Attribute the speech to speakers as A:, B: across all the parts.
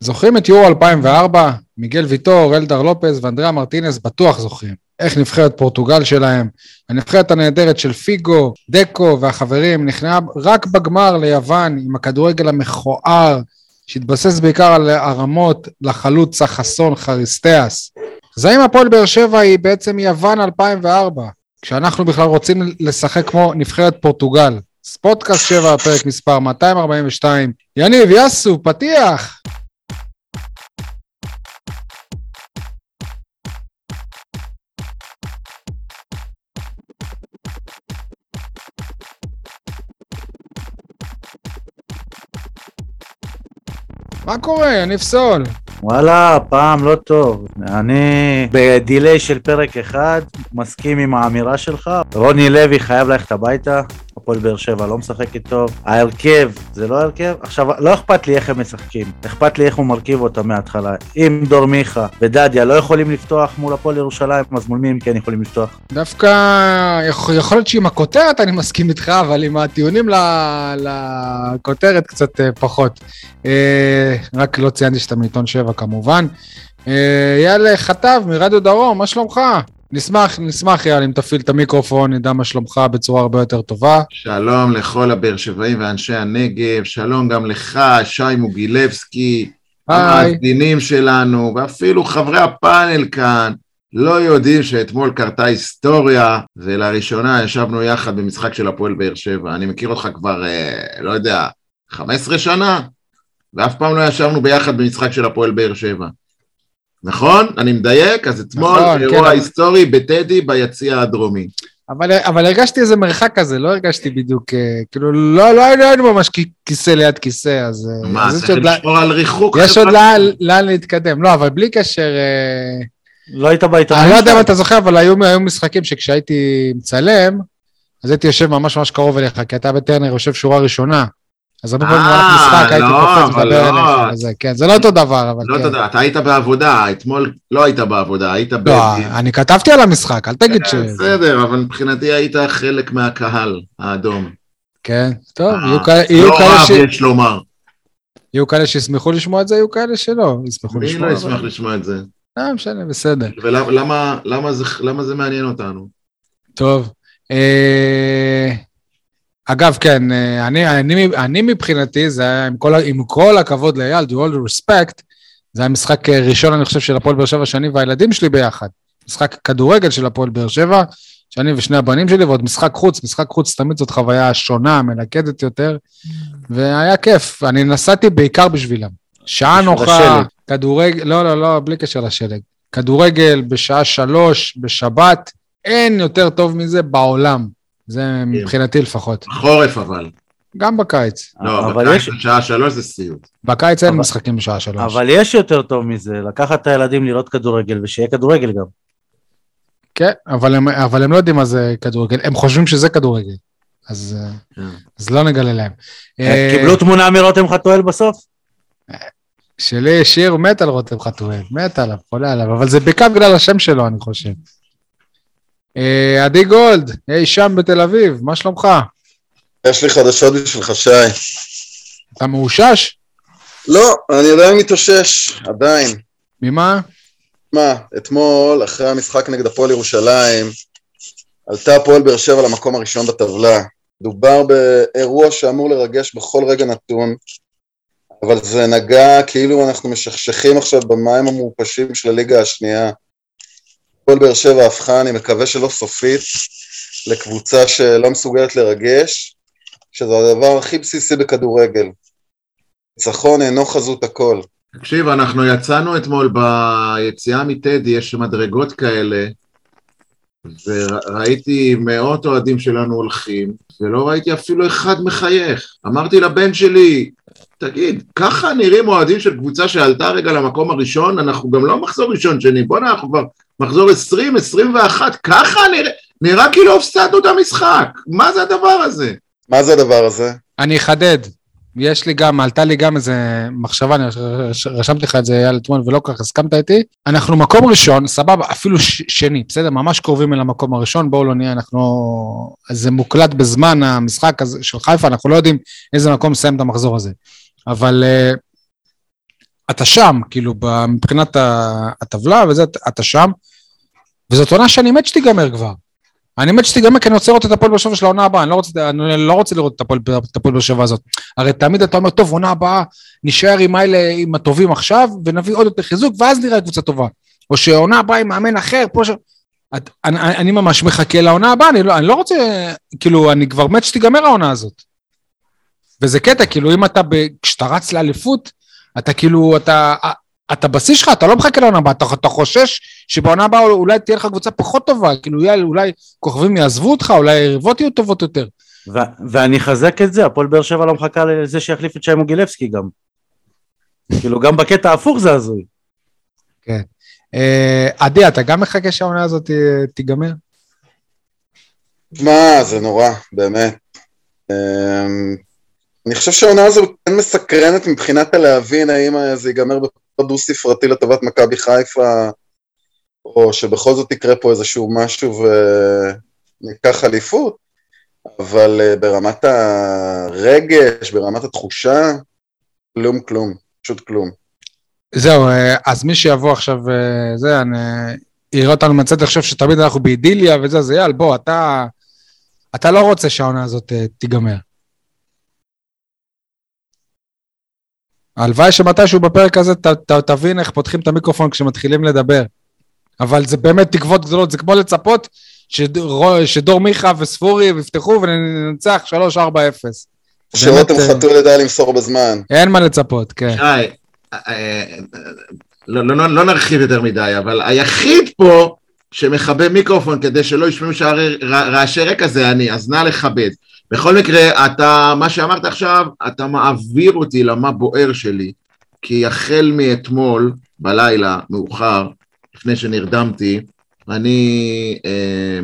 A: זוכרים את יורו 2004? מיגל ויטור, אלדר לופז ואנדריאה מרטינס בטוח זוכרים. איך נבחרת פורטוגל שלהם. הנבחרת הנהדרת של פיגו, דקו והחברים נכנעה רק בגמר ליוון עם הכדורגל המכוער, שהתבסס בעיקר על הרמות לחלוץ החסון חריסטיאס. אז האם הפועל באר שבע היא בעצם יוון 2004, כשאנחנו בכלל רוצים לשחק כמו נבחרת פורטוגל? ספוטקאסט 7, פרק מספר 242. יניב, יאסו, פתיח! מה קורה, יניב סול?
B: וואלה, פעם לא טוב. אני בדיליי של פרק אחד, מסכים עם האמירה שלך. רוני לוי חייב ללכת הביתה, הפועל באר שבע לא משחק איתו. ההרכב, זה לא הרכב? עכשיו, לא אכפת לי איך הם משחקים, אכפת לי איך הוא מרכיב אותם מההתחלה. אם דור מיכה ודדיה לא יכולים לפתוח מול הפועל ירושלים, אז מול מי הם כן יכולים לפתוח?
A: דווקא יכול להיות שעם הכותרת אני מסכים איתך, אבל עם הטיעונים לכותרת קצת אה, פחות. אה, רק לא ציינתי שאתה מעיתון 7 כמובן. אה, יאללה, חטב מרדיו דרום, מה שלומך? נשמח, נשמח יאללה, אם תפעיל את המיקרופון, נדע מה שלומך בצורה הרבה יותר טובה.
C: שלום לכל הבאר שבעים ואנשי הנגב, שלום גם לך, שי מוגילבסקי, המאזינים שלנו, ואפילו חברי הפאנל כאן. לא יודעים שאתמול קרתה היסטוריה, ולראשונה ישבנו יחד במשחק של הפועל באר שבע. אני מכיר אותך כבר, אה, לא יודע, 15 שנה, ואף פעם לא ישבנו ביחד במשחק של הפועל באר שבע. נכון? אני מדייק? אז אתמול נכון, אירוע כן, היסטורי אבל... בטדי ביציע הדרומי.
A: אבל, אבל הרגשתי איזה מרחק כזה, לא הרגשתי בדיוק, אה, כאילו, לא, לא היינו, היינו ממש כיסא ליד כיסא, אז...
C: אה, מה, צריך לשמור על ריחוק?
A: יש עוד לאן, להתקדם. לא, אבל בלי קשר... אה,
B: לא היית בעיתונאים?
A: אני לא יודע אם אתה זוכר, אבל היו, היו משחקים שכשהייתי מצלם, אז הייתי יושב ממש ממש קרוב אליך, כי אתה וטרנר יושב שורה ראשונה. אז הרבה פעמים במהלך
C: אה,
A: משחק הייתי
C: לא,
A: קופץ ומדבר
C: לא.
A: אליך, כן, זה לא אותו דבר, אבל
C: לא
A: כן.
C: אתה היית בעבודה, אתמול לא היית בעבודה, היית ב...
A: לא, אני כתבתי על המשחק, אל תגיד ש...
C: בסדר, אבל מבחינתי היית חלק מהקהל האדום.
A: כן, טוב,
C: אה,
A: יהיו כאלה- יהיו
C: לא רב
A: ש-
C: יש לומר.
A: יהיו כאלה שישמחו לשמוע את זה, יהיו כאלה שלא ישמחו
C: מי
A: לשמוע.
C: לא
A: אבל-
C: ישמח לשמוע את זה?
A: אה, משנה, בסדר.
C: ולמה למה- למה זה- זה מעניין אותנו?
A: טוב. אגב, כן, אה, אני, אני, אני מבחינתי, זה היה, עם כל, עם כל הכבוד לאייל, do all the respect, זה היה משחק אה, ראשון, אני חושב, של הפועל באר שבע, שאני והילדים שלי ביחד. משחק כדורגל של הפועל באר שבע, שאני ושני הבנים שלי, ועוד משחק חוץ, משחק חוץ תמיד זאת חוויה שונה, מלכדת יותר, והיה כיף. אני נסעתי בעיקר בשבילם. שעה נוחה. כדורגל, לא, לא, לא, בלי קשר לשלג. כדורגל בשעה שלוש, בשבת, אין יותר טוב מזה בעולם. זה מבחינתי לפחות.
C: חורף אבל.
A: גם בקיץ.
C: לא, בקיץ
B: יש-
C: בשעה שלוש זה סיוט.
A: בקיץ אין
B: אבל-
A: משחקים בשעה שלוש.
B: אבל יש יותר טוב מזה, לקחת את הילדים לראות כדורגל ושיהיה כדורגל גם.
A: כן, אבל הם, אבל הם לא יודעים מה זה כדורגל, הם חושבים שזה כדורגל. אז, אה,
C: כן.
A: אז לא נגלה להם. אה,
B: קיבלו תמונה מרותם חתואל בסוף?
A: שלי שיר מת על רותם חתואל, מת עליו, חולה עליו, אבל זה בעיקר בגלל השם שלו, אני חושב. אה, עדי גולד, אי שם בתל אביב, מה שלומך?
D: יש לי חדשות בשבילך, שי.
A: אתה מאושש?
D: לא, אני עדיין מתאושש, עדיין.
A: ממה?
D: מה, אתמול, אחרי המשחק נגד הפועל ירושלים, עלתה הפועל באר שבע למקום הראשון בטבלה. דובר באירוע שאמור לרגש בכל רגע נתון, אבל זה נגע כאילו אנחנו משכשכים עכשיו במים המעופשים של הליגה השנייה. הפועל באר שבע הפכה, אני מקווה שלא סופית, לקבוצה שלא מסוגלת לרגש, שזה הדבר הכי בסיסי בכדורגל. ניצחון אינו חזות הכל.
C: תקשיב, אנחנו יצאנו אתמול ביציאה מטדי, יש מדרגות כאלה, וראיתי מאות אוהדים שלנו הולכים, ולא ראיתי אפילו אחד מחייך. אמרתי לבן שלי, תגיד, ככה נראים אוהדים של קבוצה שעלתה רגע למקום הראשון? אנחנו גם לא מחזור ראשון שני, בוא'נה, אנחנו כבר מחזור 20, 21, ככה נראה, נראה כאילו הפסדנו את המשחק. מה זה הדבר הזה?
D: מה זה הדבר הזה?
A: אני אחדד. יש לי גם, עלתה לי גם איזה מחשבה, אני רש- רשמתי לך את זה אייל אתמול ולא כל כך הסכמת איתי. אנחנו מקום ראשון, סבבה, אפילו ש- שני, בסדר? ממש קרובים אל המקום הראשון, בואו לא נהיה, אנחנו... זה מוקלט בזמן המשחק הזה של חיפה, אנחנו לא יודעים איזה מקום מסיים את המחזור הזה. אבל uh, אתה שם, כאילו, מבחינת הטבלה וזה, אתה שם, וזאת עונה שאני מת שתיגמר כבר. אני מת שתיגמר כי אני רוצה לראות את הפועל באר שבע של העונה הבאה, אני לא רוצה, אני לא רוצה לראות את הפועל באר שבע הזאת. הרי תמיד אתה אומר, טוב, עונה הבאה, נשאר עם האלה, עם הטובים עכשיו, ונביא עוד יותר חיזוק, ואז נראה קבוצה טובה. או שעונה הבאה עם מאמן אחר, פה ש... את, אני, אני ממש מחכה לעונה הבאה, אני לא, אני לא רוצה, כאילו, אני כבר מת שתיגמר העונה הזאת. וזה קטע, כאילו, אם אתה, כשאתה רץ לאליפות, אתה כאילו, אתה, אתה בשיא שלך, אתה לא מחכה לעונה הבאה, אתה, אתה חושש שבעונה הבאה אולי תהיה לך קבוצה פחות טובה, כאילו, אולי, אולי כוכבים יעזבו אותך, אולי היריבות יהיו טובות יותר.
B: ו- ואני אחזק את זה, הפועל באר שבע לא מחכה לזה שיחליף את שי מוגילבסקי גם. כאילו, גם בקטע ההפוך זה הזוי.
A: אה, עדי, אתה גם מחכה שהעונה הזאת אה, תיגמר?
D: מה, זה נורא, באמת. אמ, אני חושב שהעונה הזו כן מסקרנת מבחינת הלהבין האם זה ייגמר בפחות דו ספרתי לטובת מכבי חיפה, או שבכל זאת יקרה פה איזשהו משהו וניקח אליפות, אבל אה, ברמת הרגש, ברמת התחושה, כלום כלום, פשוט כלום.
A: זהו, אה, אז מי שיבוא עכשיו, אה, זה, אני... יראה אותנו מצד, חושב שתמיד אנחנו באידיליה וזה, אז אייל, בוא, אתה... אתה לא רוצה שהעונה הזאת תיגמר. הלוואי שמתישהו בפרק הזה ת, ת, תבין איך פותחים את המיקרופון כשמתחילים לדבר. אבל זה באמת תקוות גדולות, זה כמו לצפות שדור, שדור מיכה וספורי יפתחו וננצח 3-4-0.
D: שרותם
A: באמת,
D: חתול ידע למסור בזמן.
A: אין מה לצפות, כן.
C: שי, אה, לא, לא, לא נרחיב יותר מדי, אבל היחיד פה שמכבה מיקרופון כדי שלא ישמעו רעשי רקע זה אני, אז נא לכבד. בכל מקרה, אתה, מה שאמרת עכשיו, אתה מעביר אותי למה בוער שלי, כי החל מאתמול, בלילה, מאוחר, לפני שנרדמתי, אני אה,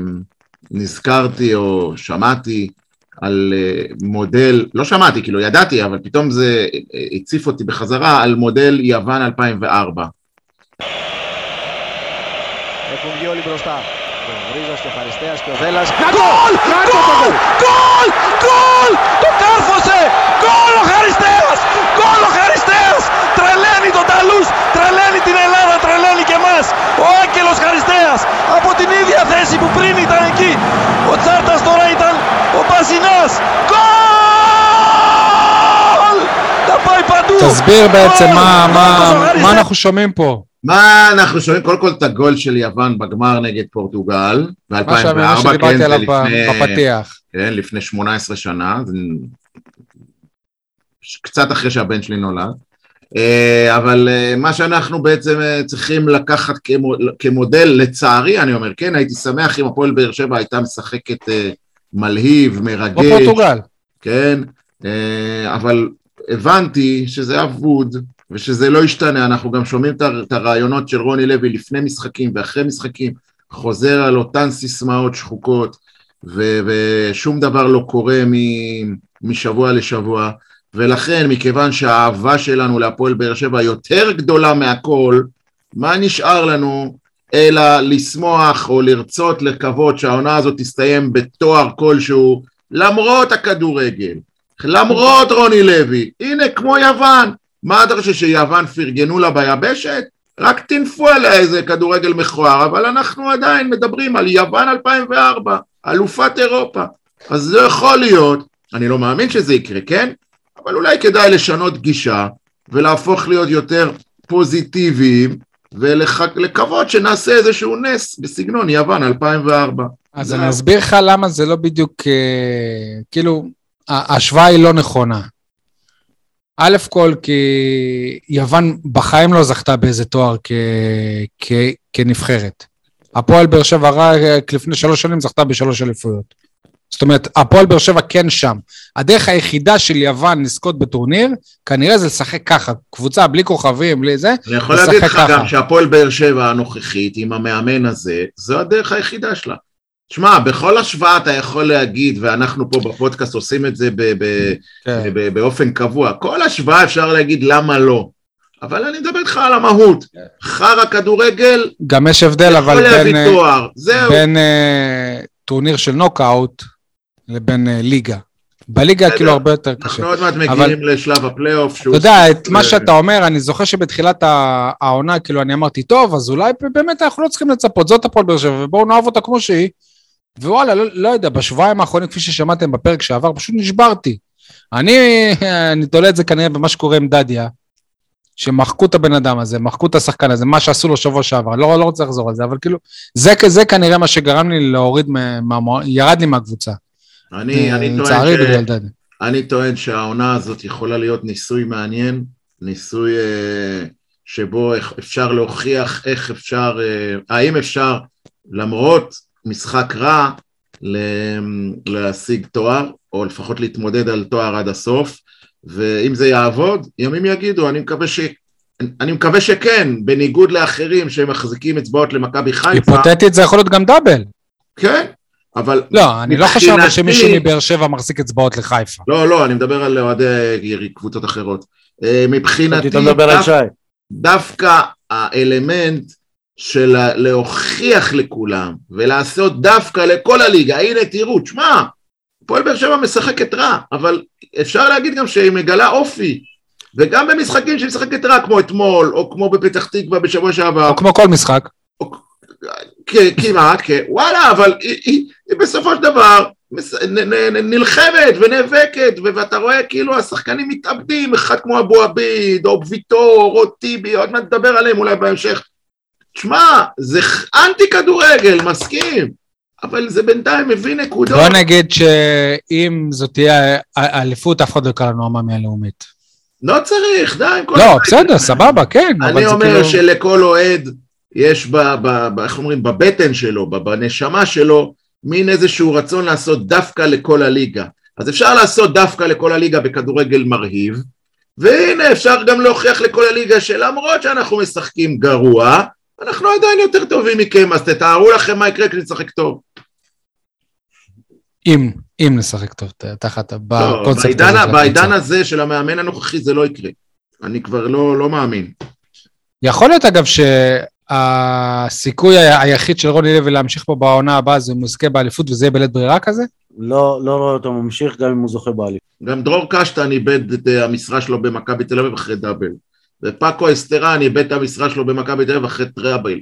C: נזכרתי או שמעתי על אה, מודל, לא שמעתי, כאילו ידעתי, אבל פתאום זה אה, הציף אותי בחזרה על מודל יוון 2004.
E: Ο Βρίζος και ο Χαριστέας και ο Δέλλας. Γκολ! Γκολ! Γκολ! Γκολ! Το κάρφωσε! Γκολ ο Χαριστέας! Γκολ ο Χαριστέας! Τρελαίνει τον Ταλούς! Τρελαίνει την Ελλάδα! Τρελαίνει και εμάς! Ο Άγγελος Χαριστέας! Από την ίδια θέση που πριν ήταν εκεί! Ο Τσάρτας τώρα ήταν ο Μπασινάς! Γκολ! Τα πάει παντού!
A: תסביר בעצם
E: γκολ!
A: מה, מה,
E: γκολ ο
A: מה
E: Χαριστέας!
A: אנחנו שומעים פה.
C: מה אנחנו שומעים? קודם כל את הגול של יוון בגמר נגד פורטוגל
A: מה ש- מה
C: ב-2004, כן, זה לפני,
A: בפתיח.
C: כן, לפני 18 שנה, זה קצת אחרי שהבן שלי נולד. אה, אבל אה, מה שאנחנו בעצם אה, צריכים לקחת כמו- כמודל, לצערי אני אומר, כן, הייתי שמח אם הפועל באר שבע הייתה משחקת מלהיב, מרגש,
A: פורטוגל.
C: כן, אבל הבנתי שזה אבוד ושזה לא ישתנה, אנחנו גם שומעים את הרעיונות של רוני לוי לפני משחקים ואחרי משחקים, חוזר על אותן סיסמאות שחוקות ו- ושום דבר לא קורה מ- משבוע לשבוע ולכן מכיוון שהאהבה שלנו להפועל באר שבע יותר גדולה מהכל, מה נשאר לנו? אלא לשמוח או לרצות לקוות שהעונה הזאת תסתיים בתואר כלשהו למרות הכדורגל, למרות רוני לוי, הנה כמו יוון, מה אתה חושב שיוון פרגנו לה ביבשת? רק טינפו עליה איזה כדורגל מכוער, אבל אנחנו עדיין מדברים על יוון 2004, אלופת אירופה, אז זה יכול להיות, אני לא מאמין שזה יקרה, כן? אבל אולי כדאי לשנות גישה ולהפוך להיות יותר פוזיטיביים ולקוות שנעשה איזשהו נס בסגנון יוון 2004.
A: אז אני אסביר לך למה זה לא בדיוק, אה, כאילו, ההשוואה היא לא נכונה. א' כל כי יוון בחיים לא זכתה באיזה תואר כ... כ... כנבחרת. הפועל באר שבע רק לפני שלוש שנים זכתה בשלוש אליפויות. זאת אומרת, הפועל באר שבע כן שם. הדרך היחידה של יוון לזכות בטורניר, כנראה זה לשחק ככה, קבוצה בלי כוכבים, בלי זה.
C: אני יכול
A: לשחק
C: להגיד לך
A: ככה.
C: גם שהפועל באר שבע הנוכחית, עם המאמן הזה, זו הדרך היחידה שלה. שמע, בכל השוואה אתה יכול להגיד, ואנחנו פה בפודקאסט עושים את זה ב- ב-
A: כן.
C: ב- באופן קבוע, כל השוואה אפשר להגיד למה לא. אבל אני מדבר איתך על המהות. חרא כדורגל,
A: גם יש הבדל, אבל
C: יכול להביא
A: בין... אה,
C: תואר. זהו.
A: בין uh, טורניר של נוקאוט לבין uh, ליגה. בליגה. כאילו הרבה יותר קשה.
C: אנחנו עוד מעט
A: אבל-
C: מגיעים לשלב הפלייאוף.
A: אתה יודע, את מה שאתה אומר, אני זוכר שבתחילת העונה, כאילו, אני אמרתי, טוב, אז אולי באמת אנחנו לא צריכים לצפות, זאת הפועל באר שבע, ובואו נאהב אותה כמו שהיא. ווואלה, לא, לא יודע, בשבועיים האחרונים, כפי ששמעתם בפרק שעבר, פשוט נשברתי. אני, אני תולה את זה כנראה במה שקורה עם דדיה, שמחקו את הבן אדם הזה, מחקו את השחקן הזה, מה שעשו לו שבוע שעבר, לא, לא רוצה לחזור על זה, אבל כאילו, זה, זה כנראה מה שגרם לי להוריד, מה, מה, ירד לי מהקבוצה.
C: אני, אני,
A: לצערי
C: טוען ש...
A: בגלל דדיה.
C: אני טוען שהעונה הזאת יכולה להיות ניסוי מעניין, ניסוי אה, שבו אפשר להוכיח איך אפשר, אה, האם אפשר, למרות משחק רע, ל- להשיג תואר, או לפחות להתמודד על תואר עד הסוף, ואם זה יעבוד, ימים יגידו, אני מקווה ש... אני מקווה שכן, בניגוד לאחרים שמחזיקים אצבעות למכבי חיפה,
A: היפותטית זה יכול להיות גם דאבל.
C: כן, אבל
A: לא, אני לא
C: מבחינתי-
A: שמישהו מבאר שבע מחזיק אצבעות לחיפה.
C: לא, לא, אני מדבר על אוהדי ירי- קבוצות אחרות. אה, מבחינתי, דו-. דווקא האלמנט של להוכיח לכולם ולעשות דווקא לכל הליגה, הנה תראו, תשמע, הפועל באר שבע משחקת רע, אבל אפשר להגיד גם שהיא מגלה אופי, וגם במשחקים שהיא משחקת רע, כמו אתמול, או כמו בפתח תקווה בשבוע שעבר,
A: או כמו כל משחק.
C: כ- כמעט, וואלה, אבל היא, היא, היא בסופו של דבר נלחמת ונאבקת, ואתה רואה כאילו השחקנים מתאבדים, אחד כמו אבו עביד, או ויטור, או טיבי, עוד מעט נדבר עליהם אולי בהמשך. תשמע, זה אנטי כדורגל, מסכים, אבל זה בינתיים מביא נקודות.
A: בוא נגיד שאם זאת תהיה אליפות, אף אחד לא יקרא לנו עממי הלאומית.
C: לא צריך, די.
A: לא, בסדר. סבבה, כן,
C: אני אומר
A: כאילו...
C: שלכל אוהד יש, ב, ב, ב, איך אומרים, בבטן שלו, ב- בנשמה שלו, מין איזשהו רצון לעשות דווקא לכל הליגה. אז אפשר לעשות דווקא לכל הליגה בכדורגל מרהיב, והנה אפשר גם להוכיח לכל הליגה שלמרות שאנחנו משחקים גרוע, אנחנו עדיין יותר טובים מכם, אז תתארו לכם מה יקרה כשנשחק טוב.
A: אם, אם נשחק טוב, תחת,
C: לא,
A: בקונספט הזה
C: בעידן. הזה של המאמן הנוכחי זה לא יקרה. אני כבר לא, לא מאמין.
A: יכול להיות אגב שהסיכוי היחיד של רוני לוי להמשיך פה בעונה הבאה זה אם הוא יזכה באליפות וזה יהיה בלית ברירה כזה?
B: לא לא רואה אותו ממשיך גם אם הוא זוכה באליפות.
C: גם דרור קשטן איבד את אה, המשרה שלו במכבי תל אביב אחרי דאבל. ופאקו אסטרן איבד את המשרה שלו במכבי תל אביב אחרי טראבל.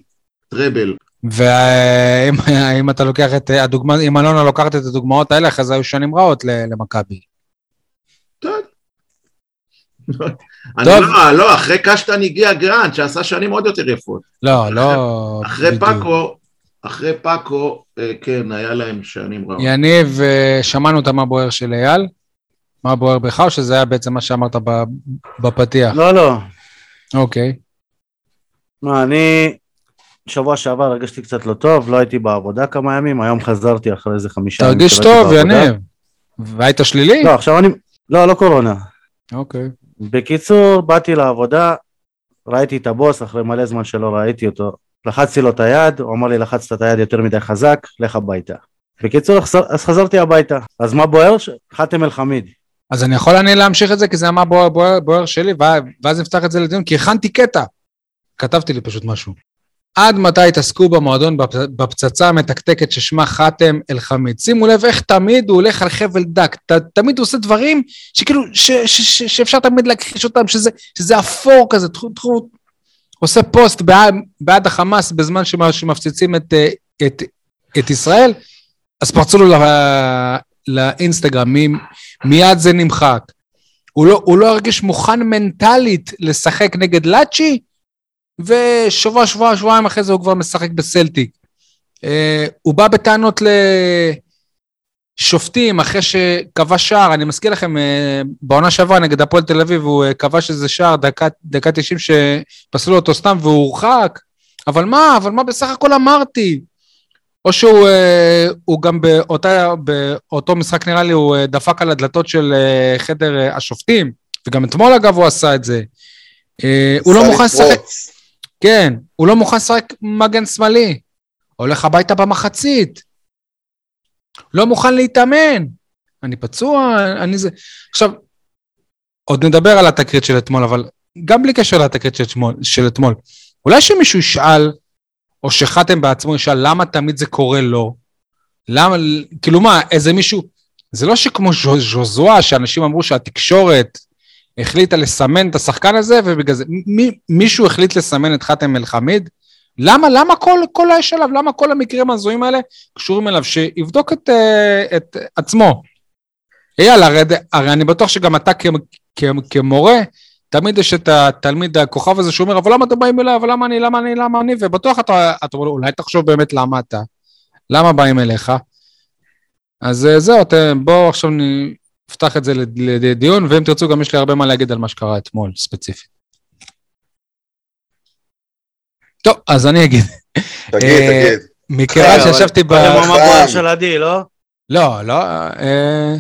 C: טראבל.
A: ואם אם אתה לוקח את הדוגמה, אם אלונה לוקחת את הדוגמאות האלה, אחרי זה היו שנים רעות למכבי.
C: אני
A: טוב.
C: לא, לא, אחרי קשטן הגיע גרנט, שעשה שנים עוד יותר יפות.
A: לא, לא...
C: אחרי. פאקו, אחרי פאקו, אה, כן, היה להם שנים רעות.
A: יניב, אה, שמענו את מה בוער של אייל? מה בוער בך, או שזה היה בעצם מה שאמרת ב- בפתיח?
B: לא לא.
A: אוקיי.
B: מה, אני שבוע שעבר הרגשתי קצת לא טוב, לא הייתי בעבודה כמה ימים, היום חזרתי אחרי איזה חמישה ימים.
A: תרגיש טוב. יניב. והיית שלילי?
B: לא, עכשיו אני... לא, לא קורונה.
A: אוקיי.
B: בקיצור, באתי לעבודה, ראיתי את הבוס, אחרי מלא זמן שלא ראיתי אותו. לחצתי לו את היד, הוא אמר לי לחצת את היד יותר מדי חזק, לך הביתה. בקיצור, אז חזרתי הביתה. אז מה בוער? ש- חאתם אל-חמיד.
A: אז אני יכול אני להמשיך את זה, כי זה מה בוער, בוער, בוער שלי, ואז- נפתח את זה לדיון, כי הכנתי קטע. כתבתי לי פשוט משהו. עד מתי התעסקו במועדון בפ- בפצצה המתקתקת ששמה חאתם אל-חמיד? שימו לב איך תמיד הוא הולך על חבל דק. ת, תמיד הוא עושה דברים שכאילו, ש, ש, ש, שאפשר תמיד להכחיש אותם, שזה, שזה אפור כזה. תחו, תחו, עושה פוסט בעד, בעד החמאס בזמן שמ- שמפציצים את, אה, את, את ישראל, אז פרצו לו לאינסטגרם, מי, מיד זה נמחק. הוא לא, הוא לא הרגיש מוכן מנטלית לשחק נגד לאצ'י, ושבוע, שבוע, שבועיים אחרי זה הוא כבר משחק בסלטיק. אה, הוא בא בטענות לשופטים אחרי שכבש שער, אני מזכיר לכם, אה, בעונה שעברה נגד הפועל תל אביב, הוא אה, כבש איזה שער, דקה, דקה 90 שפסלו אותו סתם והוא הורחק. אבל מה, אבל מה בסך הכל אמרתי? או שהוא אה, גם באותה, באותו משחק נראה לי, הוא אה, דפק על הדלתות של אה, חדר השופטים, וגם אתמול אגב הוא עשה את זה. הוא לא מוכן לשחק. כן, הוא לא מוכן לשחק מגן שמאלי. הולך הביתה במחצית. לא מוכן להתאמן. אני פצוע, אני זה... עכשיו, עוד נדבר על התקרית של אתמול, אבל גם בלי קשר לתקרית של אתמול, של אתמול. אולי שמישהו ישאל, או שחתם בעצמו ישאל, למה תמיד זה קורה לו? למה, כאילו מה, איזה מישהו, זה לא שכמו ז'ו- ז'וזואה, שאנשים אמרו שהתקשורת החליטה לסמן את השחקן הזה, ובגלל זה, מי, מישהו החליט לסמן את חאתם אל-חמיד? למה, למה כל, כל האש עליו, למה כל המקרים ההזויים האלה קשורים אליו? שיבדוק את, אה, את עצמו. אייל, הרי, הרי אני בטוח שגם אתה כ, כ, כמורה, תמיד יש את התלמיד הכוכב הזה שאומר, אבל למה אתם באים אליי, אבל למה אני, למה אני, למה אני, ובטוח אתה, אתה אומר, אולי תחשוב באמת למה אתה, למה באים אליך. אז אה, זהו, אתם, בואו עכשיו נפתח את זה לד- לדיון, ואם תרצו גם יש לי הרבה מה להגיד על מה שקרה אתמול, ספציפית. טוב, אז אני אגיד.
D: תגיד,
A: אה,
D: תגיד.
A: מכיוון
B: אבל
A: שישבתי ב...
B: קודם הוא אמר של עדי, לא?
A: לא, לא, אה,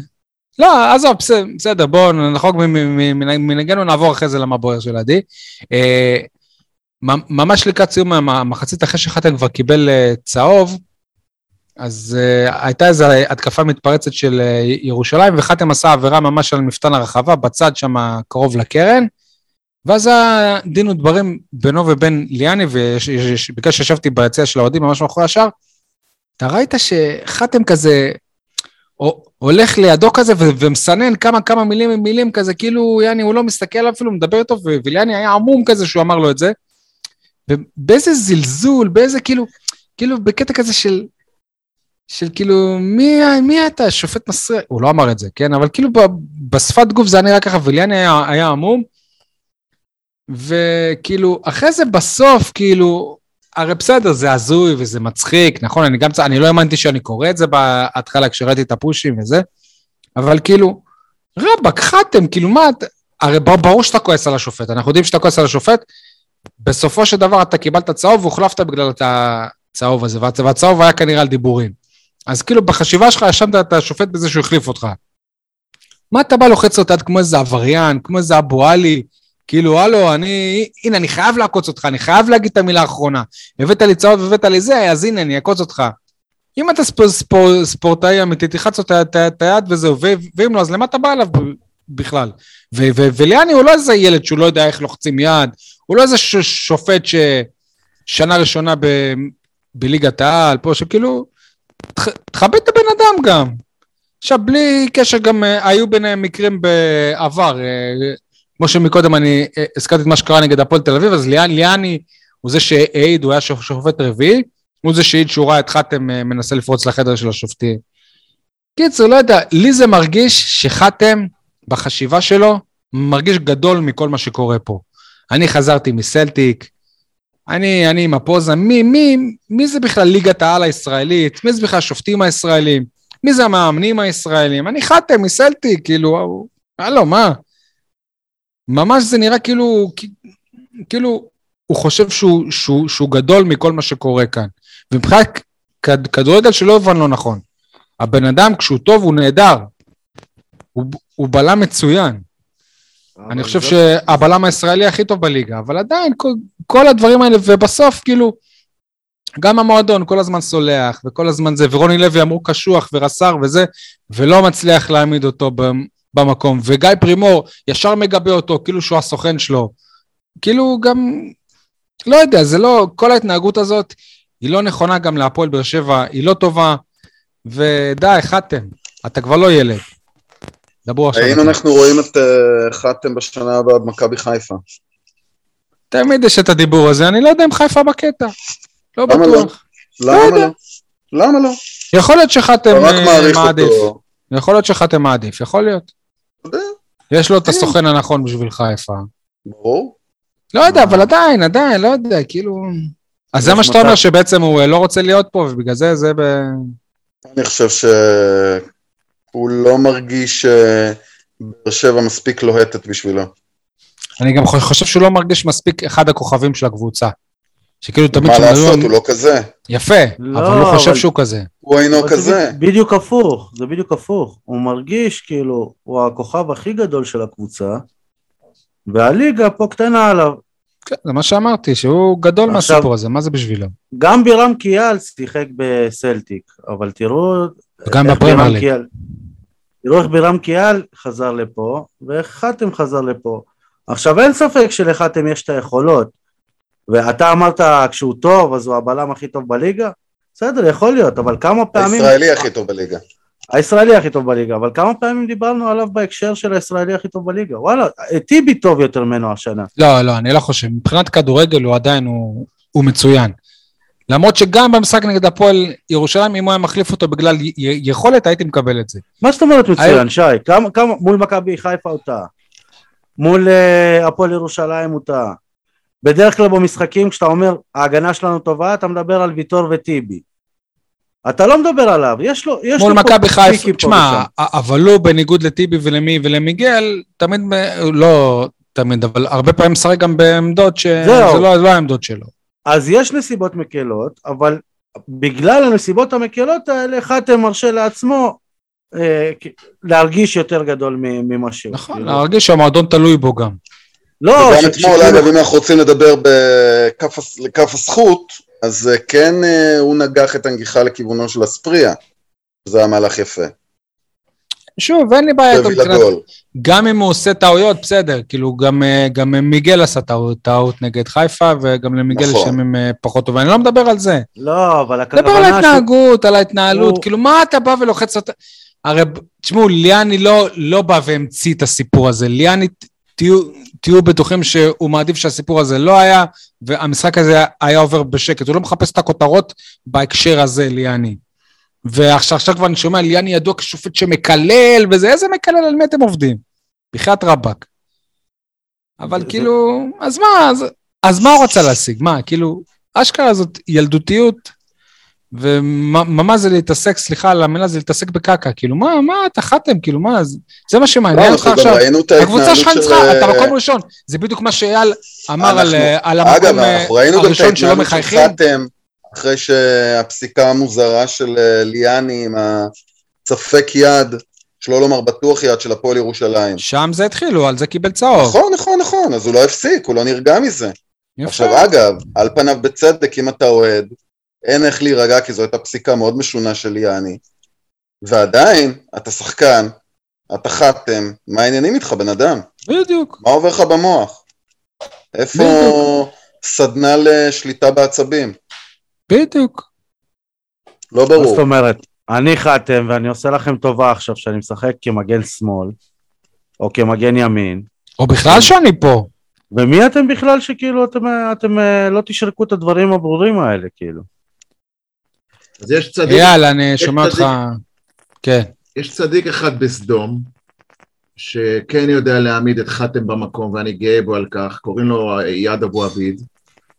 A: לא, עזוב, בסדר, בואו נחוג מ- מ- מ- מנהגנו, נעבור אחרי זה למבוער של עדי. אה, ממש לקראת סיום המ- המחצית, אחרי שחתם כבר קיבל אה, צהוב, אז אה, הייתה איזו התקפה מתפרצת של ירושלים, וחתם עשה עבירה ממש על מפתן הרחבה, בצד שם קרוב לקרן, ואז היה דין ודברים בינו ובין ליאני, ובגלל שישבתי ביציע של האוהדים ממש מאחורי השאר, אתה ראית שחתם כזה הו- הולך לידו כזה ו- ומסנן כמה כמה מילים מילים כזה, כאילו יאני הוא לא מסתכל אפילו, מדבר איתו, ו- וליאני היה עמום כזה שהוא אמר לו את זה. ובאיזה זלזול, באיזה כאילו, כאילו בקטע כזה של, של כאילו, מי, מי אתה, שופט מסריח, הוא לא אמר את זה, כן? אבל כאילו ב- בשפת גוף זה היה נראה ככה, וליאני היה, היה עמום. וכאילו, אחרי זה בסוף, כאילו, הרי בסדר, זה הזוי וזה מצחיק, נכון? אני גם, אני לא האמנתי שאני קורא את זה בהתחלה כשראיתי את הפושים וזה, אבל כאילו, רבאק, חתם, כאילו מה, הרי בר- ברור שאתה כועס על השופט, אנחנו יודעים שאתה כועס על השופט, בסופו של דבר אתה קיבלת צהוב והוחלפת בגלל את הצהוב הזה, והצ- והצהוב היה כנראה על דיבורים. אז כאילו בחשיבה שלך האשמת את השופט בזה שהוא החליף אותך. מה אתה בא לוחץ היד כמו איזה עבריין, כמו איזה אבו עלי, כאילו, הלו, אני, הנה, אני חייב לעקוץ אותך, אני חייב להגיד את המילה האחרונה. הבאת לי צהוב, הבאת לי זה, אז הנה, אני אעקוץ אותך. אם אתה ספור, ספור, ספורטאי אמיתי, תלחץ לו את היד וזהו, ואם לא, אז למה אתה בא אליו בכלל? וליאני הוא לא איזה ילד שהוא לא יודע איך לוחצים יד, הוא לא איזה שופט ששנה ראשונה ב- בליגת העל, פה, שכאילו, תכ- תכבד את הבן אדם גם. עכשיו, בלי קשר, גם אה, היו ביניהם מקרים בעבר. אה, כמו שמקודם אני אה, הזכרתי את מה שקרה נגד הפועל תל אביב, אז ליאני, ליאני הוא זה שהעיד, הוא היה שופ- שופט רביעי, הוא זה שהעיד שהוא ראה את חתם אה, מנסה לפרוץ לחדר של השופטים. קיצר, לא יודע, לי זה מרגיש שחתם, בחשיבה שלו, מרגיש גדול מכל מה שקורה פה. אני חזרתי מסלטיק, אני, אני עם הפוזה, מי, מי, מי זה בכלל ליגת העל הישראלית? מי זה בכלל השופטים הישראלים? מי זה המאמנים הישראלים? אני חתם מסלטיק, כאילו, הלו, מה? ממש זה נראה כאילו, כאילו, הוא חושב שהוא, שהוא, שהוא גדול מכל מה שקורה כאן. ומבחינת כד, כדורגל שלא הבן לא נכון. הבן אדם, כשהוא טוב, הוא נהדר. הוא, הוא בלם מצוין. אני חושב שהבלם הישראלי הכי טוב בליגה, אבל עדיין, כל, כל הדברים האלה, ובסוף, כאילו, גם המועדון כל הזמן סולח, וכל הזמן זה, ורוני לוי אמרו קשוח ורס"ר וזה, ולא מצליח להעמיד אותו במקום. וגיא פרימור ישר מגבה אותו, כאילו שהוא הסוכן שלו. כאילו גם, לא יודע, זה לא, כל ההתנהגות הזאת היא לא נכונה גם להפועל באר שבע, היא לא טובה, ודי, חתם, אתה כבר לא ילד. דברו עכשיו.
D: האם אנחנו רואים את uh, חתם בשנה הבאה במכבי חיפה?
A: תמיד יש את הדיבור הזה, אני לא יודע אם חיפה בקטע. לא
D: למה לא?
A: בטוח.
D: למה
A: יודע.
D: לא? למה לא?
A: יכול להיות שחתם אה, מעדיף. יכול להיות שחתם מעדיף, יכול להיות.
D: יודע,
A: יש לו את
D: כן.
A: הסוכן הנכון בשביל חיפה.
D: ברור.
A: לא יודע,
B: אה.
A: אבל עדיין, עדיין, לא יודע, כאילו... אז זה מה שאתה. אומר, שבעצם הוא אה, לא רוצה להיות פה, ובגלל זה זה ב...
D: אני חושב שהוא לא מרגיש שבאר שבע מספיק לוהטת בשבילו.
A: אני גם חושב שהוא לא מרגיש מספיק אחד הכוכבים של הקבוצה. שכאילו תמיד
D: מה לעשות, הוא לא כזה.
A: יפה,
B: לא,
A: אבל הוא חושב
B: אבל-
A: שהוא כזה.
D: הוא אינו כזה.
B: בדיוק הפוך, זה בדיוק הפוך. הוא מרגיש כאילו, הוא הכוכב הכי גדול של הקבוצה, והליגה פה קטנה עליו.
A: כן, זה מה שאמרתי, שהוא גדול
B: עכשיו-
A: מהסיפור הזה, מה זה בשבילו?
B: גם בירם קיאל שיחק בסלטיק, אבל תראו...
A: וגם.
B: קיאל- תראו איך בירם קיאל חזר לפה, ואיך חתם חזר לפה. עכשיו אין ספק שלחתם יש את היכולות, ואתה אמרת כשהוא טוב אז הוא הבלם הכי טוב בליגה? בסדר, יכול להיות, אבל כמה פעמים...
D: הישראלי הכי טוב בליגה.
B: הישראלי הכי טוב בליגה, אבל כמה פעמים דיברנו עליו בהקשר של הישראלי הכי טוב בליגה? וואלה, טיבי טוב יותר ממנו השנה.
A: לא, לא, אני לא חושב. מבחינת כדורגל הוא עדיין, הוא, הוא מצוין. למרות שגם במשחק נגד הפועל ירושלים, אם הוא היה מחליף אותו בגלל י- י- יכולת, הייתי מקבל את זה.
B: מה זאת אומרת מצוין,
A: היום-
B: שי? כמה, כמה, מול מכבי חיפה הוא טעה. מול אה, הפועל ירושלים הוא טעה. בדרך כלל במשחקים, כשאתה אומר, ההגנה שלנו טובה, אתה מדבר על ויטור וטיבי. אתה לא מדבר עליו, יש לו... יש
A: מול מכבי חיפה, תשמע. אבל הוא בניגוד לטיבי ולמי ולמיגל, תמיד, לא תמיד, אבל הרבה פעמים משחק גם בעמדות שזה. לא, לא העמדות שלו.
B: אז יש נסיבות מקלות, אבל בגלל הנסיבות המקלות האלה, חתם מרשה לעצמו אה, להרגיש יותר גדול ממה שהוא.
A: נכון,
B: כאילו.
A: להרגיש שהמועדון תלוי בו גם.
B: לא,
D: וגם
B: ש-
D: אתמול, אגב, אם אנחנו רוצים לדבר לכף הזכות, אז אה, כן אה, הוא נגח את הנגיחה לכיוונו של אספריה. זה היה מהלך יפה.
A: שוב, אין לי בעיה איתו מבחינת... גם אם הוא עושה טעויות, בסדר, כאילו גם, אה, גם מיגל עשה טעות, טעות נגד חיפה, וגם למיגל יש
D: נכון.
A: ימים אה, פחות טובים, אני לא מדבר על זה.
B: לא, אבל
A: דבר על
B: הכוונה ש...
A: ההתנהגות, על ההתנהלות,
B: הוא-
A: כאילו מה אתה בא ולוחץ אותה? הרי תשמעו, ליאני לא, לא בא והמציא את הסיפור הזה, ליאני, תהיו, תהיו בטוחים שהוא מעדיף שהסיפור הזה לא היה, והמשחק הזה היה עובר בשקט, הוא לא מחפש את הכותרות בהקשר הזה, ליאני. ועכשיו עכשיו כבר אני שומע, ליאני ידוע כשופט שמקלל וזה, איזה מקלל, על מי אתם עובדים? בחייאת רבאק. אבל כאילו, אז מה, אז, אז מה הוא רצה להשיג? מה, כאילו, אשכרה זאת ילדותיות, ומה זה להתעסק, סליחה על המילה, זה להתעסק בקקה, כאילו, מה, מה אתה חתם, כאילו, מה, זה, זה מה
D: לא,
A: שמעניין אותך
D: אנחנו גם
A: עכשיו? הקבוצה שלך
D: של...
A: ניצחה, אתה
D: אה,
A: מקום ראשון, זה בדיוק מה שאייל אמר על,
D: אנחנו-
A: אה, על
D: אגב,
A: המקום אה,
D: אנחנו ראינו גם את
A: הראשון שלא
D: ההתנהלות של. חתם, אחרי שהפסיקה המוזרה של ליאני עם הספק יד, שלא לומר בטוח יד של הפועל ירושלים.
A: שם זה התחיל, הוא על זה קיבל צהוב.
D: נכון, נכון, נכון, אז הוא לא הפסיק, הוא לא נרגע מזה.
A: יפה.
D: עכשיו אגב, על פניו בצדק, אם אתה אוהד, אין איך להירגע כי זו הייתה פסיקה מאוד משונה של ליאני. ועדיין, אתה שחקן, אתה חתם, מה העניינים איתך בן אדם?
A: בדיוק.
D: מה עובר לך במוח? איפה סדנה לשליטה בעצבים?
A: בדיוק.
D: לא ברור.
B: זאת אומרת? אני חתם ואני עושה לכם טובה עכשיו שאני משחק כמגן שמאל, או כמגן ימין,
A: או בכלל שאני פה.
B: ומי אתם בכלל שכאילו אתם, אתם אה, לא תשרקו את הדברים הברורים האלה, כאילו.
C: אז יש צדיק,
A: אייל, אני שומע. אותך. כן.
C: יש צדיק אחד בסדום, שכן יודע להעמיד את חתם במקום, ואני גאה בו על כך, קוראים לו יד אבו עביד.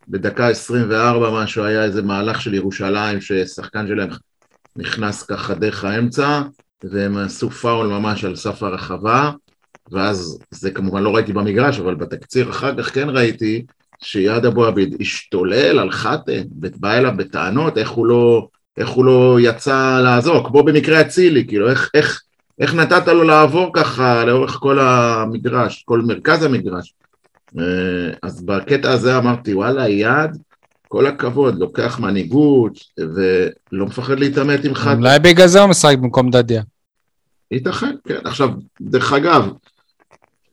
C: בדקה 24 משהו היה איזה מהלך של ירושלים, ששחקן שלהם נכנס ככה דרך האמצע, והם עשו פאול ממש על סף הרחבה, ואז, זה כמובן לא ראיתי במגרש, אבל בתקציר אחר כך כן ראיתי, שיד אבו עביד השתולל על חתם, ובא אליו בטענות, איך הוא לא, איך הוא לא יצא לעזור, כמו במקרה אצילי, כאילו, איך, איך, איך נתת לו לעבור ככה לאורך כל המגרש, כל מרכז המגרש. אה, אז בקטע הזה אמרתי, וואלה, יד, כל הכבוד, לוקח מנהיגות, ולא מפחד להתעמת עם חתם.
A: אולי בגלל זה הוא משחק במקום דדיה.
C: ייתכן, כן. עכשיו, דרך אגב,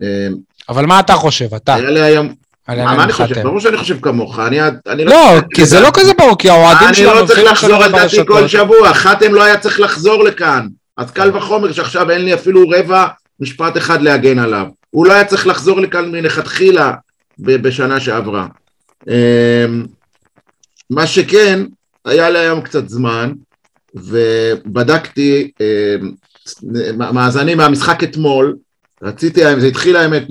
C: אה,
A: אבל מה אתה חושב, אתה?
C: היה לי היום, מה אני חושב?
A: חתם?
C: ברור שאני חושב כמוך, אני אני
A: לא, כי זה לא כזה ברור, כי האוהדים
C: אני
A: שלנו...
C: לא צריך לחזור על דעתי כל. שבוע, חתם לא היה צריך לחזור לכאן. אז קל וחומר שעכשיו אין לי אפילו רבע משפט אחד להגן עליו. הוא לא היה צריך לחזור לכאן מלכתחילה בשנה שעברה. אמ, מה שכן, היה לי היום קצת זמן, ובדקתי אמ, מאזנים מהמשחק אתמול, רציתי, זה התחיל האמת